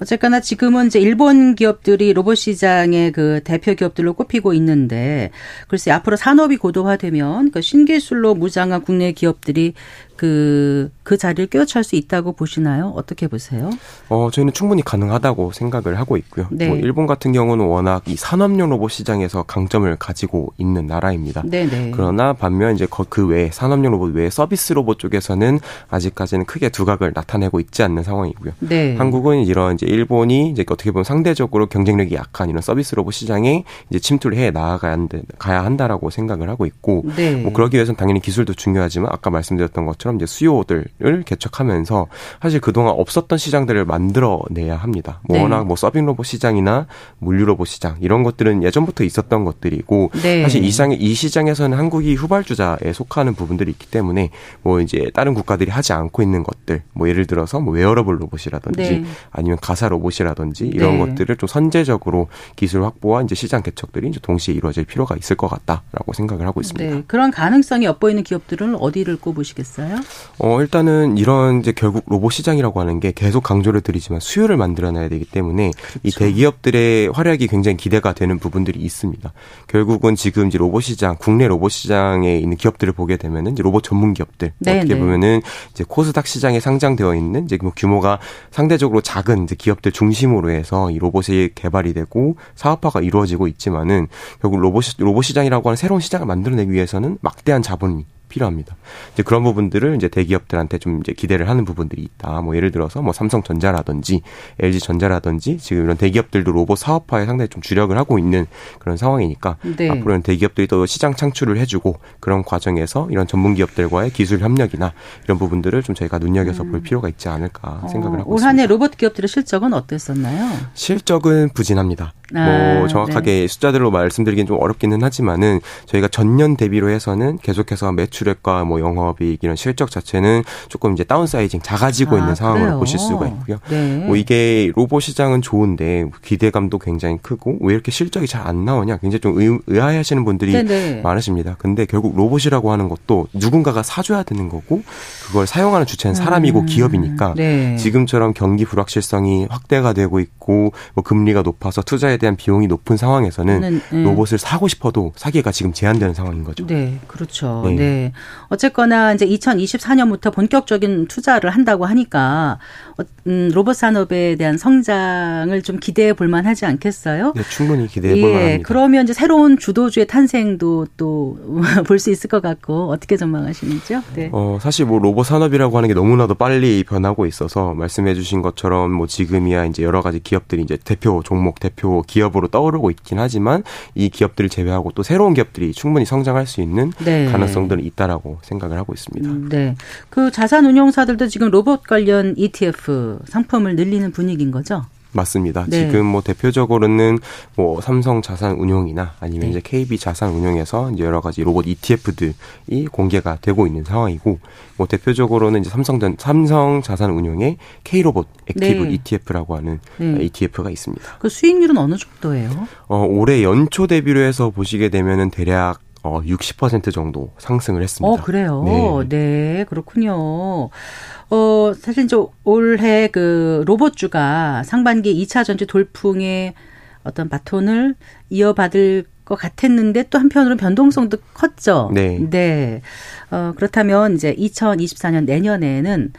네. 어쨌거나 지금은 이제 일본 기업들이 로봇 시장의 그 대표 기업들로 꼽히고 있는데 글쎄 앞으로 산업이 고도화되면 그 신기술로 무장한 국내 기업들이 그, 그 자리를 꿰어찰 수 있다고 보시나요? 어떻게 보세요? 어, 저희는 충분히 가능하다고 생각을 하고 있고요. 네. 뭐 일본 같은 경우는 워낙 이 산업용 로봇 시장에서 강점을 가지고 있는 나라입니다. 네네. 그러나 반면 이제 거- 그 외에 산업용 로봇 외에 서비스 로봇 쪽에서는 아직까지는 크게 두각을 나타내고 있지 않는 상황이고요. 네. 한국은 이런 이제 일본이 이제 어떻게 보면 상대적으로 경쟁력이 약한 이런 서비스 로봇 시장에 이제 침투를 해 나아가야 한다, 가야 한다라고 생각을 하고 있고 네. 뭐 그러기 위해서는 당연히 기술도 중요하지만 아까 말씀드렸던 것처럼 이제 수요들을 개척하면서 사실 그동안 없었던 시장들을 만들어내야 합니다. 뭐 네. 워낙 뭐 서빙 로봇 시장이나 물류 로봇 시장 이런 것들은 예전부터 있었던 것들이고 네. 사실 이 시장 이 시장에서는 한국이 후발주자에 속하는 부분들이 있기 때문에 뭐 이제 다른 국가들이 하지 않고 있는 것들 뭐 예를 들어서 뭐 웨어러블 로봇이라든지 네. 아니면 가사 로봇이라든지 이런 네. 것들을 좀 선제적으로 기술 확보와 이제 시장 개척들이 이제 동시에 이루어질 필요가 있을 것 같다라고 생각을 하고 있습니다. 네. 그런 가능성이 엿보이는 기업들은 어디를 꼽으시겠어요? 어, 일단은 이런 이제 결국 로봇 시장이라고 하는 게 계속 강조를 드리지만 수요를 만들어내야 되기 때문에 이 그렇죠. 대기업들의 활약이 굉장히 기대가 되는 부분들이 있습니다. 결국은 지금 이제 로봇 시장, 국내 로봇 시장에 있는 기업들을 보게 되면은 이제 로봇 전문 기업들 네, 어떻게 네. 보면은 이제 코스닥 시장에 상장되어 있는 이제 뭐 규모가 상대적으로 작은 이제 기업들 중심으로 해서 이 로봇이 개발이 되고 사업화가 이루어지고 있지만은 결국 로봇 시- 로봇 시장이라고 하는 새로운 시장을 만들어내기 위해서는 막대한 자본이 필요합니다. 이제 그런 부분들을 이제 대기업들한테 좀 이제 기대를 하는 부분들이 있다. 뭐 예를 들어서 뭐 삼성전자라든지 LG전자라든지 지금 이런 대기업들도 로봇 사업화에 상당히 좀 주력을 하고 있는 그런 상황이니까 네. 앞으로는 대기업들이 또 시장 창출을 해주고 그런 과정에서 이런 전문 기업들과의 기술 협력이나 이런 부분들을 좀 저희가 눈여겨서 볼 필요가 있지 않을까 생각을 하고 음. 어, 올한해 있습니다. 로봇 기업들의 실적은 어땠었나요? 실적은 부진합니다. 아, 네. 뭐 정확하게 숫자들로 말씀드리긴 좀 어렵기는 하지만은 저희가 전년 대비로 해서는 계속해서 매출 액과 뭐 영업이익 이런 실적 자체는 조금 이제 다운사이징 작아지고 아, 있는 상황으로 그래요? 보실 수가 있고요. 네. 뭐 이게 로봇 시장은 좋은데 기대감도 굉장히 크고 왜 이렇게 실적이 잘 안 나오냐 굉장히 좀 의, 의아해하시는 분들이 네네. 많으십니다. 근데 결국 로봇이라고 하는 것도 누군가가 사줘야 되는 거고 그걸 사용하는 주체는 사람이고 음, 기업이니까 네. 지금처럼 경기 불확실성이 확대가 되고 있고 뭐 금리가 높아서 투자에 대한 비용이 높은 상황에서는 는, 음. 로봇을 사고 싶어도 사기가 지금 제한되는 상황인 거죠. 네, 그렇죠. 네. 네. 어쨌거나 이제 2024년부터 본격적인 투자를 한다고 하니까 어, 음, 로봇 산업에 대한 성장을 좀 기대해 볼 만하지 않겠어요? 네, 충분히 기대해 볼 만합니다. 그러면 이제 새로운 주도주의 탄생도 또 볼 수 있을 것 같고 어떻게 전망하시는지요? 네. 어, 사실 뭐 로봇 산업이라고 하는 게 너무나도 빨리 변하고 있어서 말씀해 주신 것처럼 뭐 지금이야 이제 여러 가지 기업들이 이제 대표 종목, 대표 기업으로 떠오르고 있긴 하지만 이 기업들을 제외하고 또 새로운 기업들이 충분히 성장할 수 있는 네. 가능성들은 있다 라고 생각을 하고 있습니다. 음, 네. 그 자산 운용사들도 지금 로봇 관련 ETF 상품을 늘리는 분위기인 거죠? 맞습니다. 네. 지금 뭐 대표적으로는 뭐 삼성 자산 운용이나 아니면 네. 이제 KB 자산 운용에서 이제 여러 가지 로봇 ETF들이 공개가 되고 있는 상황이고 뭐 대표적으로는 이제 삼성 삼성 자산 운용의 K 로봇 Active 네. ETF라고 하는 네. ETF가 있습니다. 그 수익률은 어느 정도예요? 어 올해 연초 대비로 해서 보시게 되면은 대략 어 60% 정도 상승을 했습니다. 어, 그래요. 네. 네. 그렇군요. 어, 사실 이제 올해 그 로봇주가 상반기 2차 전지 돌풍의 어떤 바톤을 이어받을 것 같았는데 또 한편으로는 변동성도 컸죠. 네. 네. 어, 그렇다면 이제 2024년 내년에는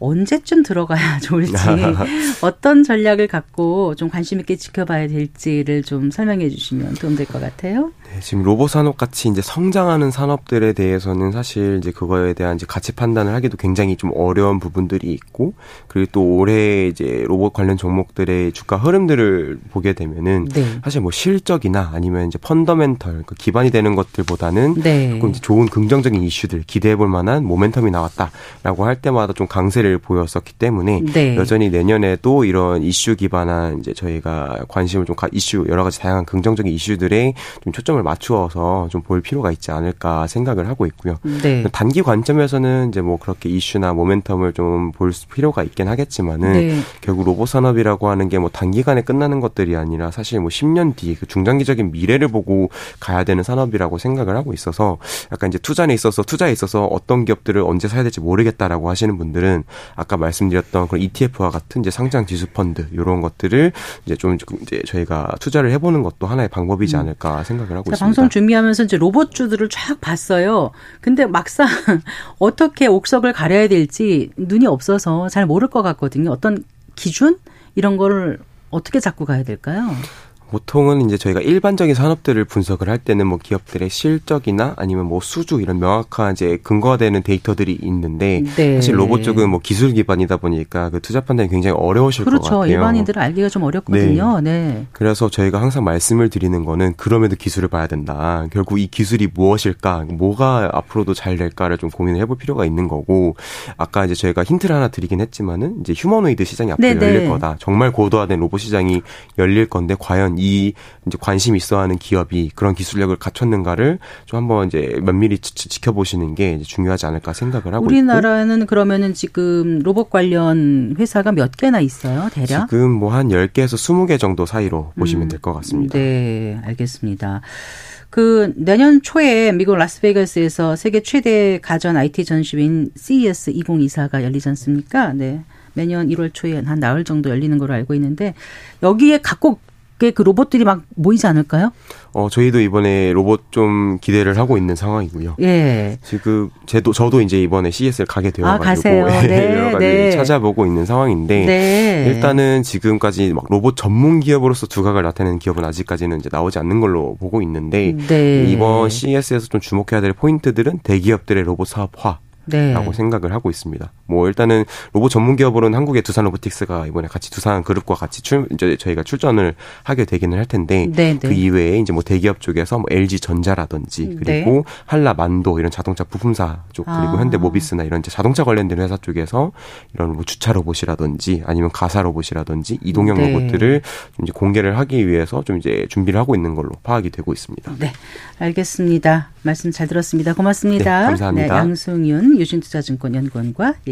언제쯤 들어가야 좋을지 어떤 전략을 갖고 좀 관심 있게 지켜봐야 될지를 좀 설명해 주시면 도움될 것 같아요. 네, 지금 로봇 산업 같이 이제 성장하는 산업들에 대해서는 사실 이제 그거에 대한 이제 가치 판단을 하기도 굉장히 좀 어려운 부분들이 있고 그리고 또 올해 이제 로봇 관련 종목들의 주가 흐름들을 보게 되면은 네. 사실 뭐 실적이나 아니면 이제 펀더멘털 그 기반이 되는 것들보다는 네. 조금 좋은 긍정적인 이슈들 기대해 볼 만한 모멘텀이 나왔다라고 할 때마다 좀 강세 를 형태를 보였었기 때문에 네. 여전히 내년에도 이런 이슈 기반한 이제 저희가 관심을 좀 가, 이슈 여러 가지 다양한 긍정적인 이슈들에 좀 초점을 맞추어서 좀 볼 필요가 있지 않을까 생각을 하고 있고요. 네. 단기 관점에서는 이제 뭐 그렇게 이슈나 모멘텀을 좀 볼 필요가 있긴 하겠지만은 네. 결국 로봇 산업이라고 하는 게 뭐 단기간에 끝나는 것들이 아니라 사실 뭐 10년 뒤 그 중장기적인 미래를 보고 가야 되는 산업이라고 생각을 하고 있어서 약간 이제 투자에 있어서 투자에 있어서 어떤 기업들을 언제 사야 될지 모르겠다라고 하시는 분들은 아까 말씀드렸던 그런 ETF와 같은 이제 상장 지수 펀드 이런 것들을 이제 좀 이제 저희가 투자를 해보는 것도 하나의 방법이지 음. 않을까 생각을 하고 있습니다. 방송 준비하면서 이제 로봇주들을 쫙 봤어요. 근데 막상 어떻게 옥석을 가려야 될지 눈이 없어서 잘 모를 것 같거든요. 어떤 기준 이런 거를 어떻게 잡고 가야 될까요? 보통은 이제 저희가 일반적인 산업들을 분석을 할 때는 뭐 기업들의 실적이나 아니면 뭐 수주 이런 명확한 이제 근거가 되는 데이터들이 있는데 네. 사실 로봇 쪽은 뭐 기술 기반이다 보니까 그 투자 판단이 굉장히 어려우실 그렇죠. 것 같아요. 일반인들은 알기가 좀 어렵거든요. 네. 네. 그래서 저희가 항상 말씀을 드리는 거는 그럼에도 기술을 봐야 된다. 결국 이 기술이 무엇일까, 뭐가 앞으로도 잘 될까를 좀 고민을 해볼 필요가 있는 거고 아까 이제 저희가 힌트를 하나 드리긴 했지만은 이제 휴머노이드 시장이 앞으로 네네. 열릴 거다. 정말 고도화된 로봇 시장이 열릴 건데 과연 이 이제 관심 있어하는 기업이 그런 기술력을 갖췄는가를 좀 한번 이제 면밀히 지, 켜보시는게 중요하지 않을까 생각을 하고 우리나라는 있고. 그러면은 지금 로봇 관련 회사가 몇 개나 있어요, 대략? 지금 뭐한 10개에서 20개 정도 사이로 보시면 음, 될것 같습니다. 네, 알겠습니다. 그 내년 초에 미국 라스베이거스에서 세계 최대 가전 IT 전시회인 CES 2024가 열리지 않습니까? 네. 매년 1월 초에 한 나흘 정도 열리는 걸로 알고 있는데 여기에 각국 그 로봇들이 막 모이지 않을까요? 어, 저희도 이번에 로봇 좀 기대를 하고 있는 상황이고요. 예. 지금 제도 저도 이제 이번에 CS를 가게 되어가지고 아, 네, 여러 가지 네. 찾아보고 있는 상황인데 네. 일단은 지금까지 막 로봇 전문 기업으로서 두각을 나타내는 기업은 아직까지는 이제 나오지 않는 걸로 보고 있는데 네. 이번 CS에서 좀 주목해야 될 포인트들은 대기업들의 로봇 사업화 네. 라고 생각을 하고 있습니다. 뭐 일단은 로봇 전문 기업으로는 한국의 두산 로보틱스가 이번에 같이 두산 그룹과 같이 출 이제 저희가 출전을 하게 되기는 할 텐데 네, 네. 그 이외에 이제 뭐 대기업 쪽에서 뭐 LG 전자라든지 네. 그리고 네. 한라 만도 이런 자동차 부품사 쪽 그리고 아. 현대 모비스나 이런 이제 자동차 관련된 회사 쪽에서 이런 뭐 주차 로봇이라든지 아니면 가사 로봇이라든지 이동형 네. 로봇들을 좀 이제 공개를 하기 위해서 좀 이제 준비를 하고 있는 걸로 파악이 되고 있습니다. 네. 알겠습니다. 말씀 잘 들었습니다. 고맙습니다. 네, 감사합니다. 네, 양승윤 유진투자증권 연구원과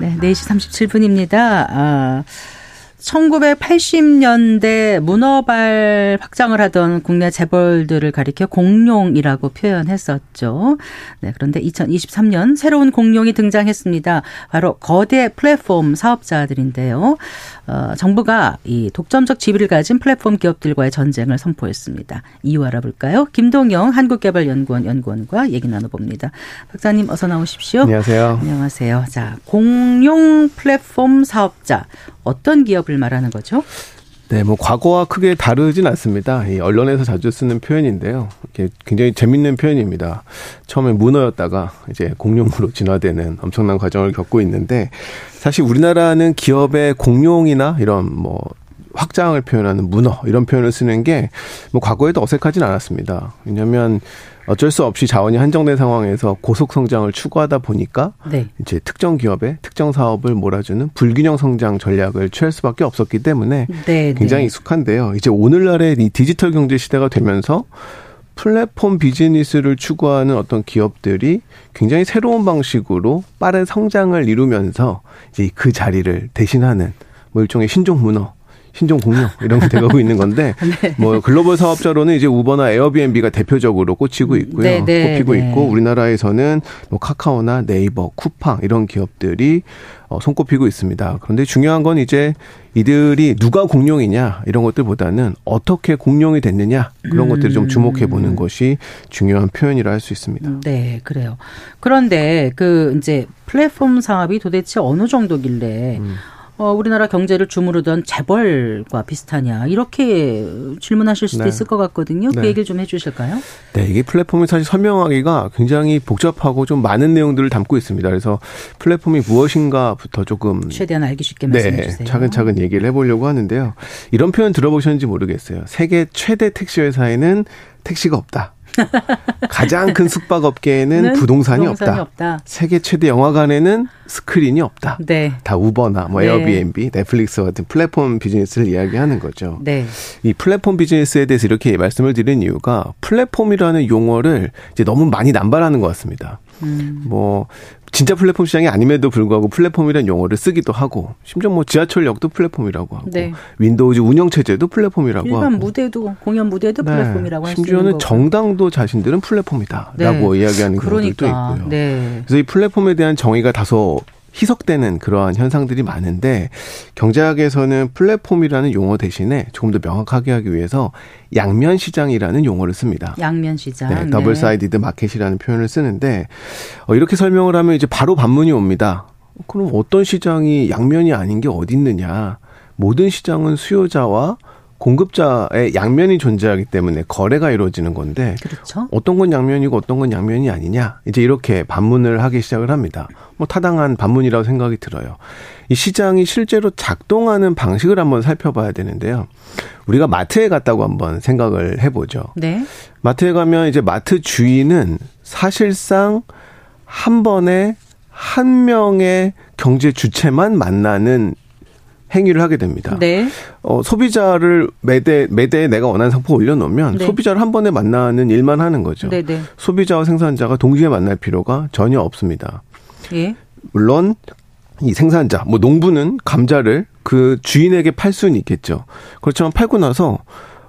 네, 4시 37분입니다. 아, 1980년대 문어발 확장을 하던 국내 재벌들을 가리켜 공룡이라고 표현했었죠. 네, 그런데 2023년 새로운 공룡이 등장했습니다. 바로 거대 플랫폼 사업자들인데요. 어, 정부가 이 독점적 지위를 가진 플랫폼 기업들과의 전쟁을 선포했습니다. 이유 알아볼까요? 김동영 한국개발연구원 연구원과 얘기 나눠봅니다. 박사님 어서 나오십시오. 안녕하세요. 안녕하세요. 자, 공룡 플랫폼 사업자 어떤 기업을 말하는 거죠? 네, 뭐 과거와 크게 다르진 않습니다. 이 언론에서 자주 쓰는 표현인데요. 이게 굉장히 재밌는 표현입니다. 처음에 문어였다가 이제 공룡으로 진화되는 엄청난 과정을 겪고 있는데 사실 우리나라는 기업의 공룡이나 이런 뭐 확장을 표현하는 문어 이런 표현을 쓰는 게 뭐 과거에도 어색하진 않았습니다. 왜냐하면 어쩔 수 없이 자원이 한정된 상황에서 고속 성장을 추구하다 보니까 네. 이제 특정 기업의 특정 사업을 몰아주는 불균형 성장 전략을 취할 수밖에 없었기 때문에 네, 굉장히 네. 익숙한데요. 이제 오늘날의 이 디지털 경제 시대가 되면서 플랫폼 비즈니스를 추구하는 어떤 기업들이 굉장히 새로운 방식으로 빠른 성장을 이루면서 이제 그 자리를 대신하는 뭐 일종의 신종 문어 신종 공룡 이런 게 돼가고 있는 건데 네. 뭐 글로벌 사업자로는 이제 우버나 에어비앤비가 대표적으로 꽂히고 있고요. 네, 네, 꼽히고 네. 있고 우리나라에서는 뭐 카카오나 네이버, 쿠팡 이런 기업들이 어, 손꼽히고 있습니다. 그런데 중요한 건 이제 이들이 누가 공룡이냐 이런 것들보다는 어떻게 공룡이 됐느냐 그런 음. 것들을 좀 주목해 보는 것이 중요한 표현이라 할 수 있습니다. 네, 그래요. 그런데 그 이제 플랫폼 사업이 도대체 어느 정도길래 음. 어, 우리나라 경제를 주무르던 재벌과 비슷하냐 이렇게 질문하실 수도 네. 있을 것 같거든요. 그 네. 얘기를 좀 해주실까요? 네, 이게 플랫폼이 사실 설명하기가 굉장히 복잡하고 좀 많은 내용들을 담고 있습니다. 그래서 플랫폼이 무엇인가부터 조금 최대한 알기 쉽게 말씀해 네, 주세요. 차근차근 얘기를 해보려고 하는데요. 이런 표현 들어보셨는지 모르겠어요. 세계 최대 택시 회사에는 택시가 없다. 가장 큰 숙박업계에는 는 부동산이, 부동산이 없다. 없다. 세계 최대 영화관에는 스크린이 없다. 네. 다 우버나 뭐 네. 에어비앤비, 넷플릭스 같은 플랫폼 비즈니스를 이야기하는 거죠. 네. 이 플랫폼 비즈니스에 대해서 이렇게 말씀을 드린 이유가 플랫폼이라는 용어를 이제 너무 많이 남발하는 것 같습니다. 음. 뭐 진짜 플랫폼 시장이 아님에도 불구하고 플랫폼이라는 용어를 쓰기도 하고 심지어 뭐 지하철역도 플랫폼이라고 하고 네. 윈도우즈 운영 체제도 플랫폼이라고 일반 하고 무대도 공연 무대도 네. 플랫폼이라고 할수 있는 심지어는 거고. 정당도 자신들은 플랫폼이다라고 네. 이야기하는 경우들도 그러니까. 있고요. 네. 그래서 이 플랫폼에 대한 정의가 다소 희석되는 그러한 현상들이 많은데 경제학에서는 플랫폼이라는 용어 대신에 조금 더 명확하게 하기 위해서 양면 시장이라는 용어를 씁니다. 양면 시장. 네, double sided market이라는 표현을 쓰는데 어, 이렇게 설명을 하면 이제 바로 반문이 옵니다. 그럼 어떤 시장이 양면이 아닌 게 어디 있느냐? 모든 시장은 수요자와 공급자의 양면이 존재하기 때문에 거래가 이루어지는 건데 그렇죠. 어떤 건 양면이고 어떤 건 양면이 아니냐 이제 이렇게 반문을 하기 시작을 합니다. 뭐 타당한 반문이라고 생각이 들어요. 이 시장이 실제로 작동하는 방식을 한번 살펴봐야 되는데요. 우리가 마트에 갔다고 한번 생각을 해보죠. 네. 마트에 가면 이제 마트 주인은 사실상 한 번에 한 명의 경제 주체만 만나는 행위를 하게 됩니다. 네. 어, 소비자를 매대, 매대에 내가 원하는 상품 올려놓으면 네. 소비자를 한 번에 만나는 일만 하는 거죠. 네, 네. 소비자와 생산자가 동시에 만날 필요가 전혀 없습니다. 예. 물론 이 생산자, 뭐 농부는 감자를 그 주인에게 팔 수는 있겠죠. 그렇지만 팔고 나서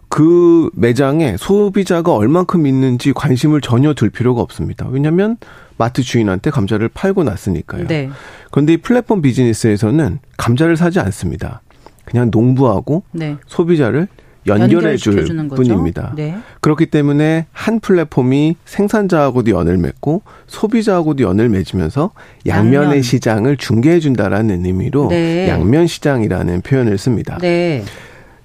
그 매장에 소비자가 얼만큼 있는지 관심을 전혀 둘 필요가 없습니다. 왜냐하면 마트 주인한테 감자를 팔고 났으니까요. 네. 그런데 이 플랫폼 비즈니스에서는 감자를 사지 않습니다. 그냥 농부하고 네. 소비자를 연결해 줄. 뿐입니다. 네. 그렇기 때문에 한 플랫폼이 생산자하고도 연을 맺고 소비자하고도 연을 맺으면서 양면의 양면. 시장을 중개해 준다라는 의미로 네. 양면 시장이라는 표현을 씁니다.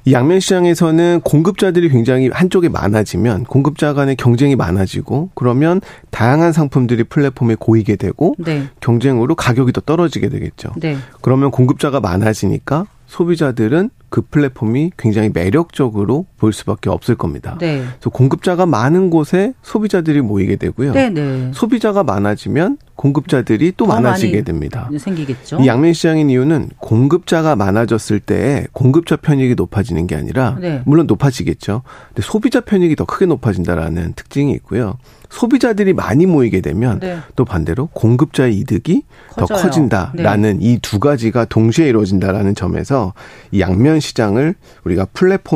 네. 이 양면 시장에서는 공급자들이 굉장히 한쪽에 많아지면 공급자 간의 경쟁이 많아지고 그러면 다양한 상품들이 플랫폼에 고이게 되고 네. 경쟁으로 가격이 더 떨어지게 되겠죠. 네. 그러면 공급자가 많아지니까 소비자들은 그 플랫폼이 굉장히 매력적으로 보일 수밖에 없을 겁니다. 네. 그래서 공급자가 많은 곳에 소비자들이 모이게 되고요. 네, 네. 소비자가 많아지면 공급자들이 또더 많아지게 됩니다. 생기겠죠. 이 양면 시장인 이유는 공급자가 많아졌을 때 공급자 편익이 높아지는 게 아니라 네. 물론 높아지겠죠. 근데 소비자 편익이 더 크게 높아진다라는 특징이 있고요. 소비자들이 많이 모이게 되면 네. 또 반대로 공급자의 이득이 더 커져요. 네. 커진다라는 이두 가지가 동시에 이루어진다라는 점에서 이 양면 시장을 우리가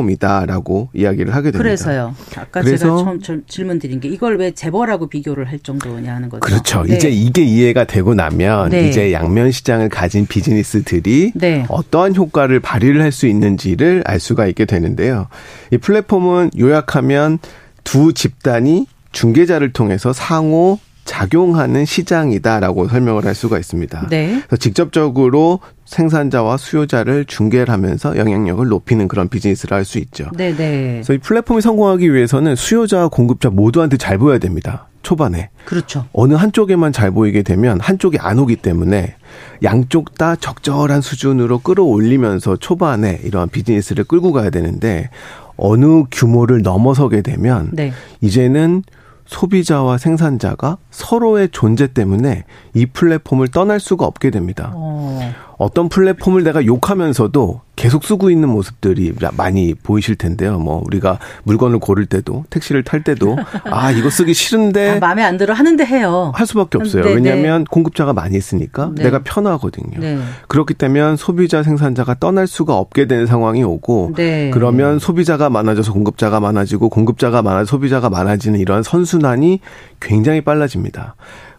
플랫폼이다라고 이야기를 하게 됩니다. 그래서요. 아까 그래서- 제가 처음 질- 질문 드린 게 이걸 왜 재벌하고 비교를 할 정도냐 하는 거죠. 그렇죠. 네. 이제 이게 이해가 되고 나면 네. 이제 양면 시장을 가진 비즈니스들이 네. 어떠한 효과를 발휘를 할 수 있는지를 알 수가 있게 되는데요. 이 플랫폼은 요약하면 두 집단이 중개자를 통해서 상호 작용하는 시장이다라고 설명을 할 수가 있습니다. 네. 그래서 직접적으로 생산자와 수요자를 중개를 하면서 영향력을 높이는 그런 비즈니스를 할 수 있죠. 네, 네. 그래서 이 플랫폼이 성공하기 위해서는 수요자와 공급자 모두한테 잘 보여야 됩니다. 초반에. 그렇죠. 어느 한쪽에만 잘 보이게 되면 한쪽이 안 오기 때문에 양쪽 다 적절한 수준으로 끌어올리면서 초반에 이러한 비즈니스를 끌고 가야 되는데 어느 규모를 넘어서게 되면 네. 이제는 소비자와 생산자가 서로의 존재 때문에 이 플랫폼을 떠날 수가 없게 됩니다. 어. 어떤 플랫폼을 내가 욕하면서도 계속 쓰고 있는 모습들이 많이 보이실 텐데요. 뭐 우리가 물건을 고를 때도 택시를 탈 때도 아 이거 쓰기 싫은데 아, 마음에 안 들어 하는데 해요. 할 수밖에 없어요. 네, 왜냐하면 공급자가 많이 있으니까 네. 내가 편하거든요. 네. 그렇기 때문에 소비자 생산자가 떠날 수가 없게 되는 상황이 오고 네. 그러면 소비자가 많아져서 공급자가 많아지고 공급자가 많아져 소비자가 많아지는 이러한 선순환이 굉장히 빨라집니다.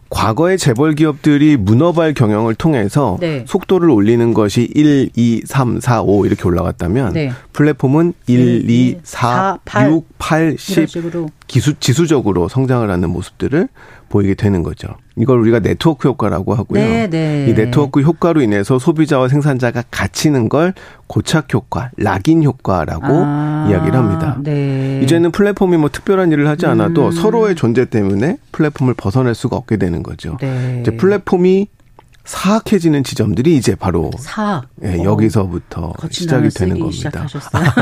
과거의 재벌 기업들이 문어발 경영을 통해서 네. 속도를 올리는 것이 1, 2, 3, 4, 5 이렇게 올라갔다면 네. 플랫폼은 1, 2, 4, 4, 8 6, 8, 10 이런 식으로 기수 지수적으로 성장을 하는 모습들을 보이게 되는 거죠. 이걸 우리가 네트워크 효과라고 하고요. 네, 네. 이 네트워크 효과로 인해서 소비자와 생산자가 갇히는 걸 고착 효과, lock-in 효과라고 아, 이야기를 합니다. 네. 이제는 플랫폼이 뭐 특별한 일을 하지 않아도 음. 서로의 존재 때문에 플랫폼을 벗어날 수가 없게 되는 거죠. 네. 이제 플랫폼이 사악해지는 지점들이 이제 바로 사 예, 어, 여기서부터 시작이 되는 겁니다.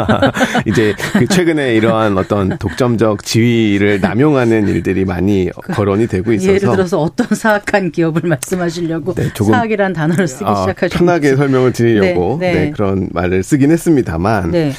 이제 그 최근에 이러한 어떤 독점적 지위를 남용하는 일들이 많이 거론이 되고 있어서 그 예를 들어서 어떤 사악한 기업을 말씀하시려고 네, 조금, 사악이라는 단어를 쓰기 아, 시작하셨는지 편하게 설명을 드리려고 네, 네, 네. 그런 말을 쓰긴 했습니다만 네.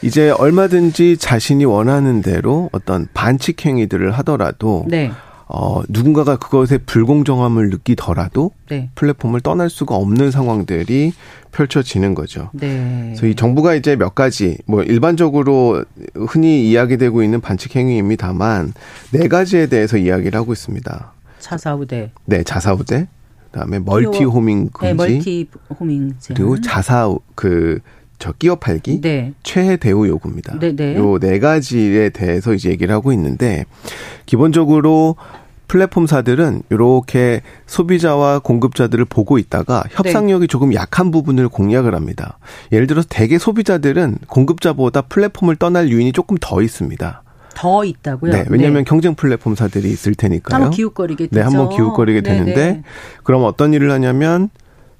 이제 얼마든지 자신이 원하는 대로 어떤 반칙 행위들을 하더라도 네. 어, 누군가가 그것에 불공정함을 느끼더라도 네. 플랫폼을 떠날 수가 없는 상황들이 펼쳐지는 거죠. 네. 그래서 이 정부가 이제 몇 가지 뭐 일반적으로 흔히 이야기되고 있는 반칙 행위입니다만 네 가지에 대해서 이야기를 하고 있습니다. 차사우대. 네, 자사우대, 그다음에 멀티 호밍 네, 금지, 멀티 호밍 제한. 그리고 자사 그저 끼어 팔기, 네. 최해 대우 요구입니다. 네, 네. 요네 가지에 대해서 이제 얘기를 하고 있는데 기본적으로 플랫폼사들은 이렇게 소비자와 공급자들을 보고 있다가 네. 협상력이 조금 약한 부분을 공략을 합니다. 예를 들어서 대개 소비자들은 공급자보다 플랫폼을 떠날 유인이 조금 더 있습니다. 더 있다고요? 네, 왜냐하면 경쟁 플랫폼사들이 있을 테니까요. 한번 기웃거리게 되죠. 네, 한번 기웃거리게 네, 되는데 네. 그럼 어떤 일을 하냐면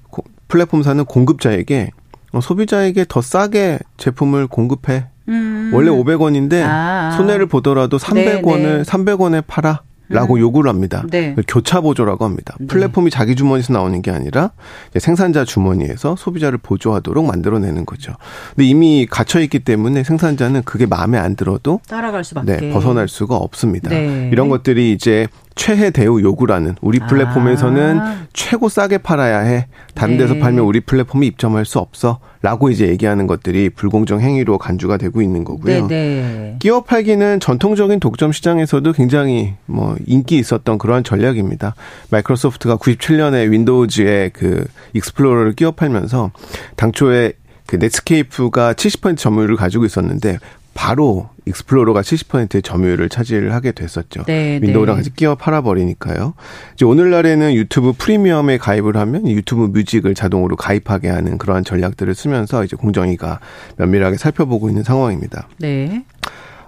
고- 플랫폼사는 공급자에게 어, 소비자에게 더 싸게 제품을 공급해. 음. 원래 500원인데 아. 손해를 보더라도 300원을 네, 네. 300원에 팔아. 라고 요구를 합니다. 네. 교차 보조라고 합니다. 네. 플랫폼이 자기 주머니에서 나오는 게 아니라 생산자 주머니에서 소비자를 보조하도록 만들어내는 거죠. 근데 이미 갇혀 있기 때문에 생산자는 그게 마음에 안 들어도 따라갈 수밖에. 네, 벗어날 수가 없습니다. 네. 이런 것들이 이제 최해 대우 요구라는 우리 플랫폼에서는 아. 최고 싸게 팔아야 해. 다른 데서 네. 팔면 우리 플랫폼이 입점할 수 없어. 라고 이제 얘기하는 것들이 불공정 행위로 간주가 되고 있는 거고요. 네, 네. 끼어 팔기는 전통적인 독점 시장에서도 굉장히 뭐 인기 있었던 그러한 전략입니다. 마이크로소프트가 97년에 윈도우즈에 그 익스플로러를 끼어 팔면서 당초에 그 넷스케이프가 70% 점유율을 가지고 있었는데 바로 익스플로러가 70%의 점유율을 차지를 하게 됐었죠. 네, 윈도우랑 네. 같이 끼워 팔아버리니까요. 이제 오늘날에는 유튜브 프리미엄에 가입을 하면 이 유튜브 뮤직을 자동으로 가입하게 하는 그러한 전략들을 쓰면서 이제 공정위가 면밀하게 살펴보고 있는 상황입니다. 네.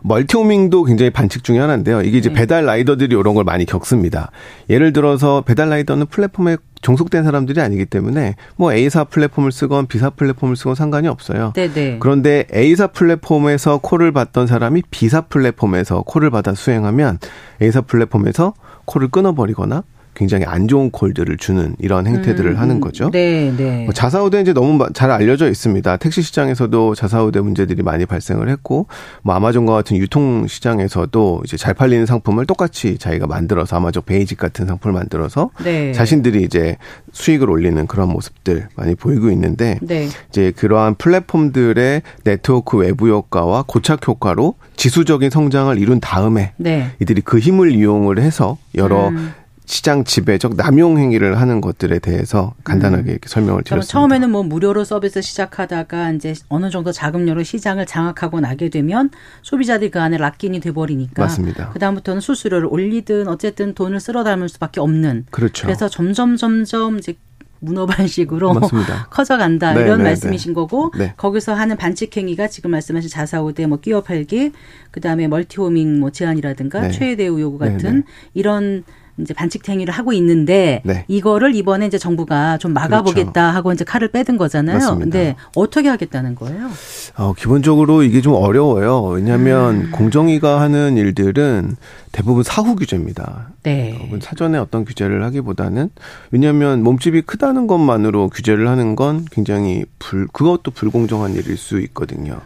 multihoming도 굉장히 반칙 중에 하나인데요. 이게 이제 네. 배달 라이더들이 이런 걸 많이 겪습니다. 예를 들어서 배달 라이더는 플랫폼에 종속된 사람들이 아니기 때문에 뭐 A사 플랫폼을 쓰건 B사 플랫폼을 쓰건 상관이 없어요. 네, 네. 그런데 A사 플랫폼에서 콜을 받던 사람이 B사 플랫폼에서 콜을 받아 수행하면 A사 플랫폼에서 콜을 끊어버리거나 굉장히 안 좋은 콜들을 주는 이런 행태들을 음, 하는 음. 거죠. 네, 네. 뭐 자사우대 이제 너무 마- 잘 알려져 있습니다. 택시 시장에서도 자사우대 문제들이 많이 발생을 했고, 뭐 아마존과 같은 유통 시장에서도 이제 잘 팔리는 상품을 똑같이 자기가 만들어서 아마존 베이직 같은 상품을 만들어서 네. 자신들이 이제 수익을 올리는 그런 모습들 많이 보이고 있는데 네. 이제 그러한 플랫폼들의 네트워크 외부 효과와 고착 효과로 지수적인 성장을 이룬 다음에 네. 이들이 그 힘을 이용을 해서 여러 음. 시장 지배적 남용 행위를 하는 것들에 대해서 간단하게 이렇게 설명을 드렸습니다. 처음에는 뭐 무료로 서비스 시작하다가 이제 어느 정도 자금료로 시장을 장악하고 나게 되면 소비자들이 그 안에 락인이 돼버리니까 맞습니다. 그 다음부터는 수수료를 올리든 어쨌든 돈을 쓸어 담을 수밖에 없는. 그렇죠. 그래서 점점 점점 이제 문어발식으로. 커져간다 네, 이런 네, 말씀이신 거고 네. 거기서 하는 반칙 행위가 지금 말씀하신 자사우대 뭐 끼어 팔기 그다음에 멀티호밍 뭐 제한이라든가 네. 최대 우 요구 네, 같은 네. 이런 이제 반칙 행위를 하고 있는데 네. 이거를 이번에 이제 정부가 좀 막아보겠다 하고 이제 칼을 빼든 거잖아요. 그렇죠. 맞습니다. 근데 어떻게 하겠다는 거예요? 어, 기본적으로 이게 좀 어려워요. 왜냐하면 음. 공정위가 하는 일들은 대부분 사후 규제입니다. 네. 사전에 어떤 규제를 하기보다는 왜냐하면 몸집이 크다는 것만으로 규제를 하는 건 굉장히 불 그것도 불공정한 일일 수 있거든요.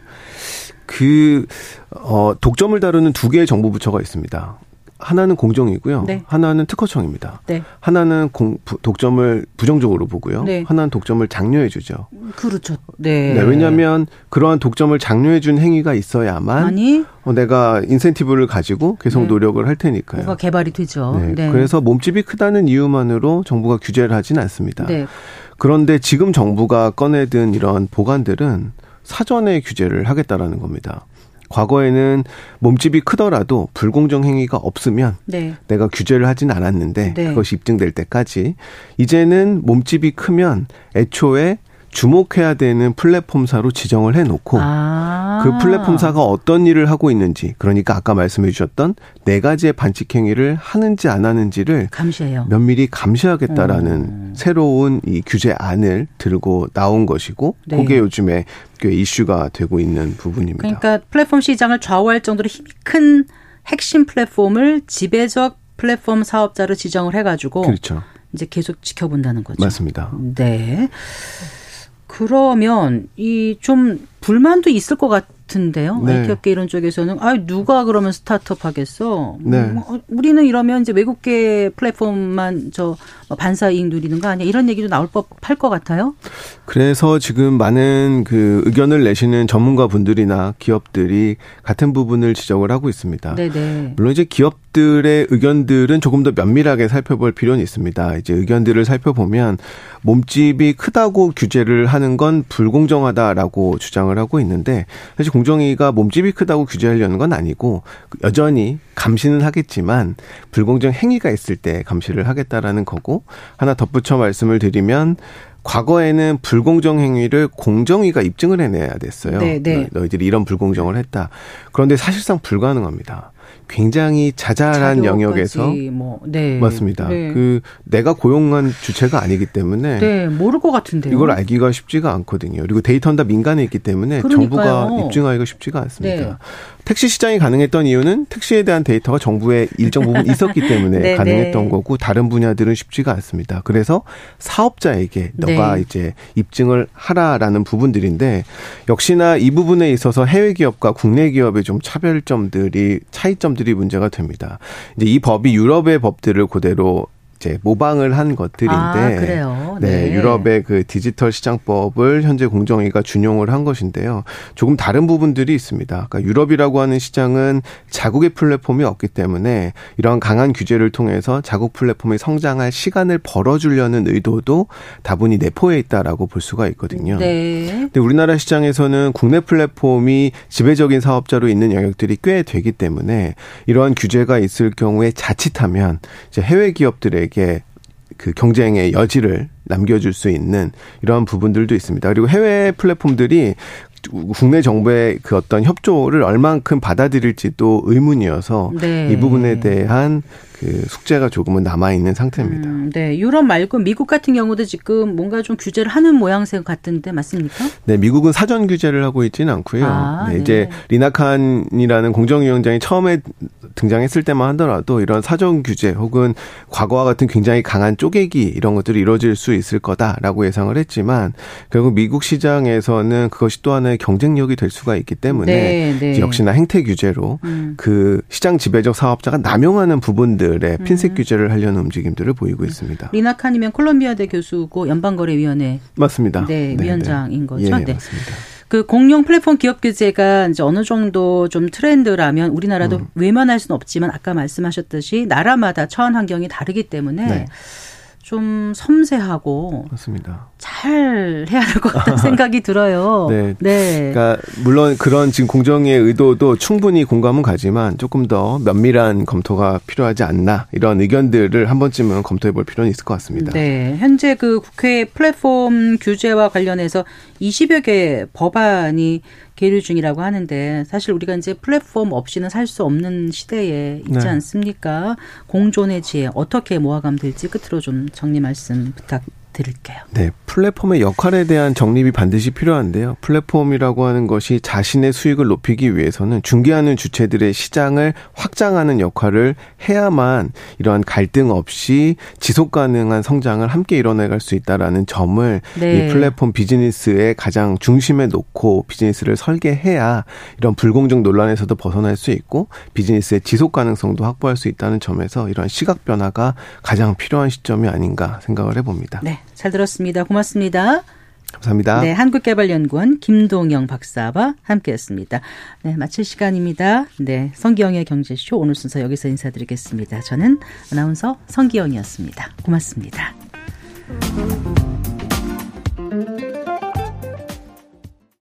그 어, 독점을 다루는 두 개의 정부 부처가 있습니다. 하나는 공정이고요. 네. 하나는 특허청입니다. 네. 하나는 공, 부- 독점을 부정적으로 보고요. 네. 하나는 독점을 장려해 주죠. 그렇죠. 네. 네, 왜냐하면 그러한 독점을 장려해 준 행위가 있어야만 아니 어, 내가 인센티브를 가지고 계속 네. 노력을 할 테니까요. 뭐가 개발이 되죠. 네, 그래서 몸집이 크다는 이유만으로 정부가 규제를 하진 않습니다. 네. 그런데 지금 정부가 꺼내든 이런 보관들은 사전에 규제를 하겠다라는 겁니다. 과거에는 몸집이 크더라도 불공정 행위가 없으면 네. 내가 규제를 하진 않았는데 네. 그것이 입증될 때까지 이제는 몸집이 크면 애초에 주목해야 되는 플랫폼사로 지정을 해놓고 아. 그 플랫폼사가 어떤 일을 하고 있는지 그러니까 아까 말씀해 주셨던 네 가지의 반칙 행위를 하는지 안 하는지를 감시해요. 면밀히 감시하겠다라는 음. 새로운 이 규제안을 들고 나온 것이고 네. 그게 요즘에 꽤 이슈가 되고 있는 부분입니다. 그러니까 플랫폼 시장을 좌우할 정도로 힘이 큰 핵심 플랫폼을 지배적 플랫폼 사업자로 지정을 해가지고 그렇죠. 이제 계속 지켜본다는 거죠. 맞습니다. 네. 그러면 이 좀 불만도 있을 것 같 은데요. 네. IT업계 이런 쪽에서는 아 누가 그러면 스타트업 하겠어? 네. 뭐, 어, 우리는 이러면 이제 외국계 플랫폼만 저 반사 이익 누리는 거 아니야? 이런 얘기도 나올 법할 것 같아요. 그래서 지금 많은 그 의견을 내시는 전문가 분들이나 기업들이 같은 부분을 지적을 하고 있습니다. 네네. 물론 이제 기업 들의 의견들은 조금 더 면밀하게 살펴볼 필요는 있습니다. 이제 의견들을 살펴보면 몸집이 크다고 규제를 하는 건 불공정하다라고 주장을 하고 있는데 사실 공정위가 몸집이 크다고 규제하려는 건 아니고 여전히 감시는 하겠지만 불공정 행위가 있을 때 감시를 하겠다라는 거고 하나 덧붙여 말씀을 드리면 과거에는 불공정 행위를 공정위가 입증을 해내야 됐어요. 네, 네. 너희들이 이런 불공정을 했다. 그런데 사실상 불가능합니다. 굉장히 자잘한 영역에서 뭐, 네. 맞습니다. 네. 그 내가 고용한 주체가 아니기 때문에 네, 모를 것 같은데요. 이걸 알기가 쉽지가 않거든요. 그리고 데이터는 다 민간에 있기 때문에 그러니까요. 정부가 입증하기가 쉽지가 않습니다. 네. 택시 시장이 가능했던 이유는 택시에 대한 데이터가 정부에 일정 부분 있었기 때문에 네, 가능했던 네. 거고 다른 분야들은 쉽지가 않습니다. 그래서 사업자에게 너가 네. 이제 입증을 하라라는 부분들인데 역시나 이 부분에 있어서 해외 기업과 국내 기업의 좀 차별점들이 차이점 들이 문제가 됩니다. 이제 이 법이 유럽의 법들을 그대로 이제 모방을 한 것들인데 아, 그래요. 네. 네. 유럽의 그 디지털 시장법을 현재 공정위가 준용을 한 것인데요. 조금 다른 부분들이 있습니다. 그러니까 유럽이라고 하는 시장은 자국의 플랫폼이 없기 때문에 이러한 강한 규제를 통해서 자국 플랫폼이 성장할 시간을 벌어주려는 의도도 다분히 내포해 있다라고 볼 수가 있거든요. 네. 근데 우리나라 시장에서는 국내 플랫폼이 지배적인 사업자로 있는 영역들이 꽤 되기 때문에 이러한 규제가 있을 경우에 자칫하면 이제 해외 기업들의 우리에게 그 경쟁의 여지를 남겨줄 수 있는 이러한 부분들도 있습니다. 그리고 해외 플랫폼들이 국내 정부의 그 어떤 협조를 얼만큼 받아들일지도 의문이어서 네. 이 부분에 대한 그 숙제가 조금은 남아 있는 상태입니다. 음, 네, 유럽 말고 미국 같은 경우도 지금 뭔가 좀 규제를 하는 모양새 같은데 맞습니까? 네, 미국은 사전 규제를 하고 있지는 않고요. 아, 네, 네. 이제 리나칸이라는 공정위원장이 처음에 등장했을 때만 하더라도 이런 사전 규제 혹은 과거와 같은 굉장히 강한 쪼개기 이런 것들이 이루어질 수 있을 거다라고 예상을 했지만 결국 미국 시장에서는 그것이 또 하나의 경쟁력이 될 수가 있기 때문에 네, 네. 역시나 행태 규제로 음. 그 시장 지배적 사업자가 남용하는 부분들 것들의 음. 핀셋 규제를 하려는 움직임들을 보이고 있습니다. 리나 칸이면 콜롬비아대 교수고 연방거래위원회 맞습니다. 네, 네 위원장인 네. 거죠. 예, 네. 맞습니다. 그 공룡 플랫폼 기업 규제가 이제 어느 정도 좀 트렌드라면 우리나라도 음. 외면할 수는 없지만 아까 말씀하셨듯이 나라마다 처한 환경이 다르기 때문에 네. 좀 섬세하고 맞습니다. 잘 해야 될것 같다는 생각이 들어요. 네. 네. 그러니까 물론 그런 지금 공정의 의도도 충분히 공감은 가지만 조금 더 면밀한 검토가 필요하지 않나 이런 의견들을 한 번쯤은 검토해 볼 필요는 있을 것 같습니다. 네. 현재 그 국회 플랫폼 규제와 관련해서 20여 개 법안이 계류 중이라고 하는데 사실 우리가 이제 플랫폼 없이는 살 수 없는 시대에 있지 네. 않습니까? 공존의 지혜 어떻게 모아가면 될지 끝으로 좀 정리 말씀 부탁. 드릴게요. 네, 플랫폼의 역할에 대한 정립이 반드시 필요한데요. 플랫폼이라고 하는 것이 자신의 수익을 높이기 위해서는 중개하는 주체들의 시장을 확장하는 역할을 해야만 이러한 갈등 없이 지속 가능한 성장을 함께 이뤄내갈 수 있다라는 점을 네. 이 플랫폼 비즈니스의 가장 중심에 놓고 비즈니스를 설계해야 이런 불공정 논란에서도 벗어날 수 있고 비즈니스의 지속 가능성도 확보할 수 있다는 점에서 이런 시각 변화가 가장 필요한 시점이 아닌가 생각을 해봅니다. 네. 잘 들었습니다. 고맙습니다. 감사합니다. 네, 한국개발연구원 김동영 박사와 함께했습니다. 네, 마칠 시간입니다. 네, 성기영의 경제쇼 오늘 순서 여기서 인사드리겠습니다. 저는 아나운서 성기영이었습니다. 고맙습니다.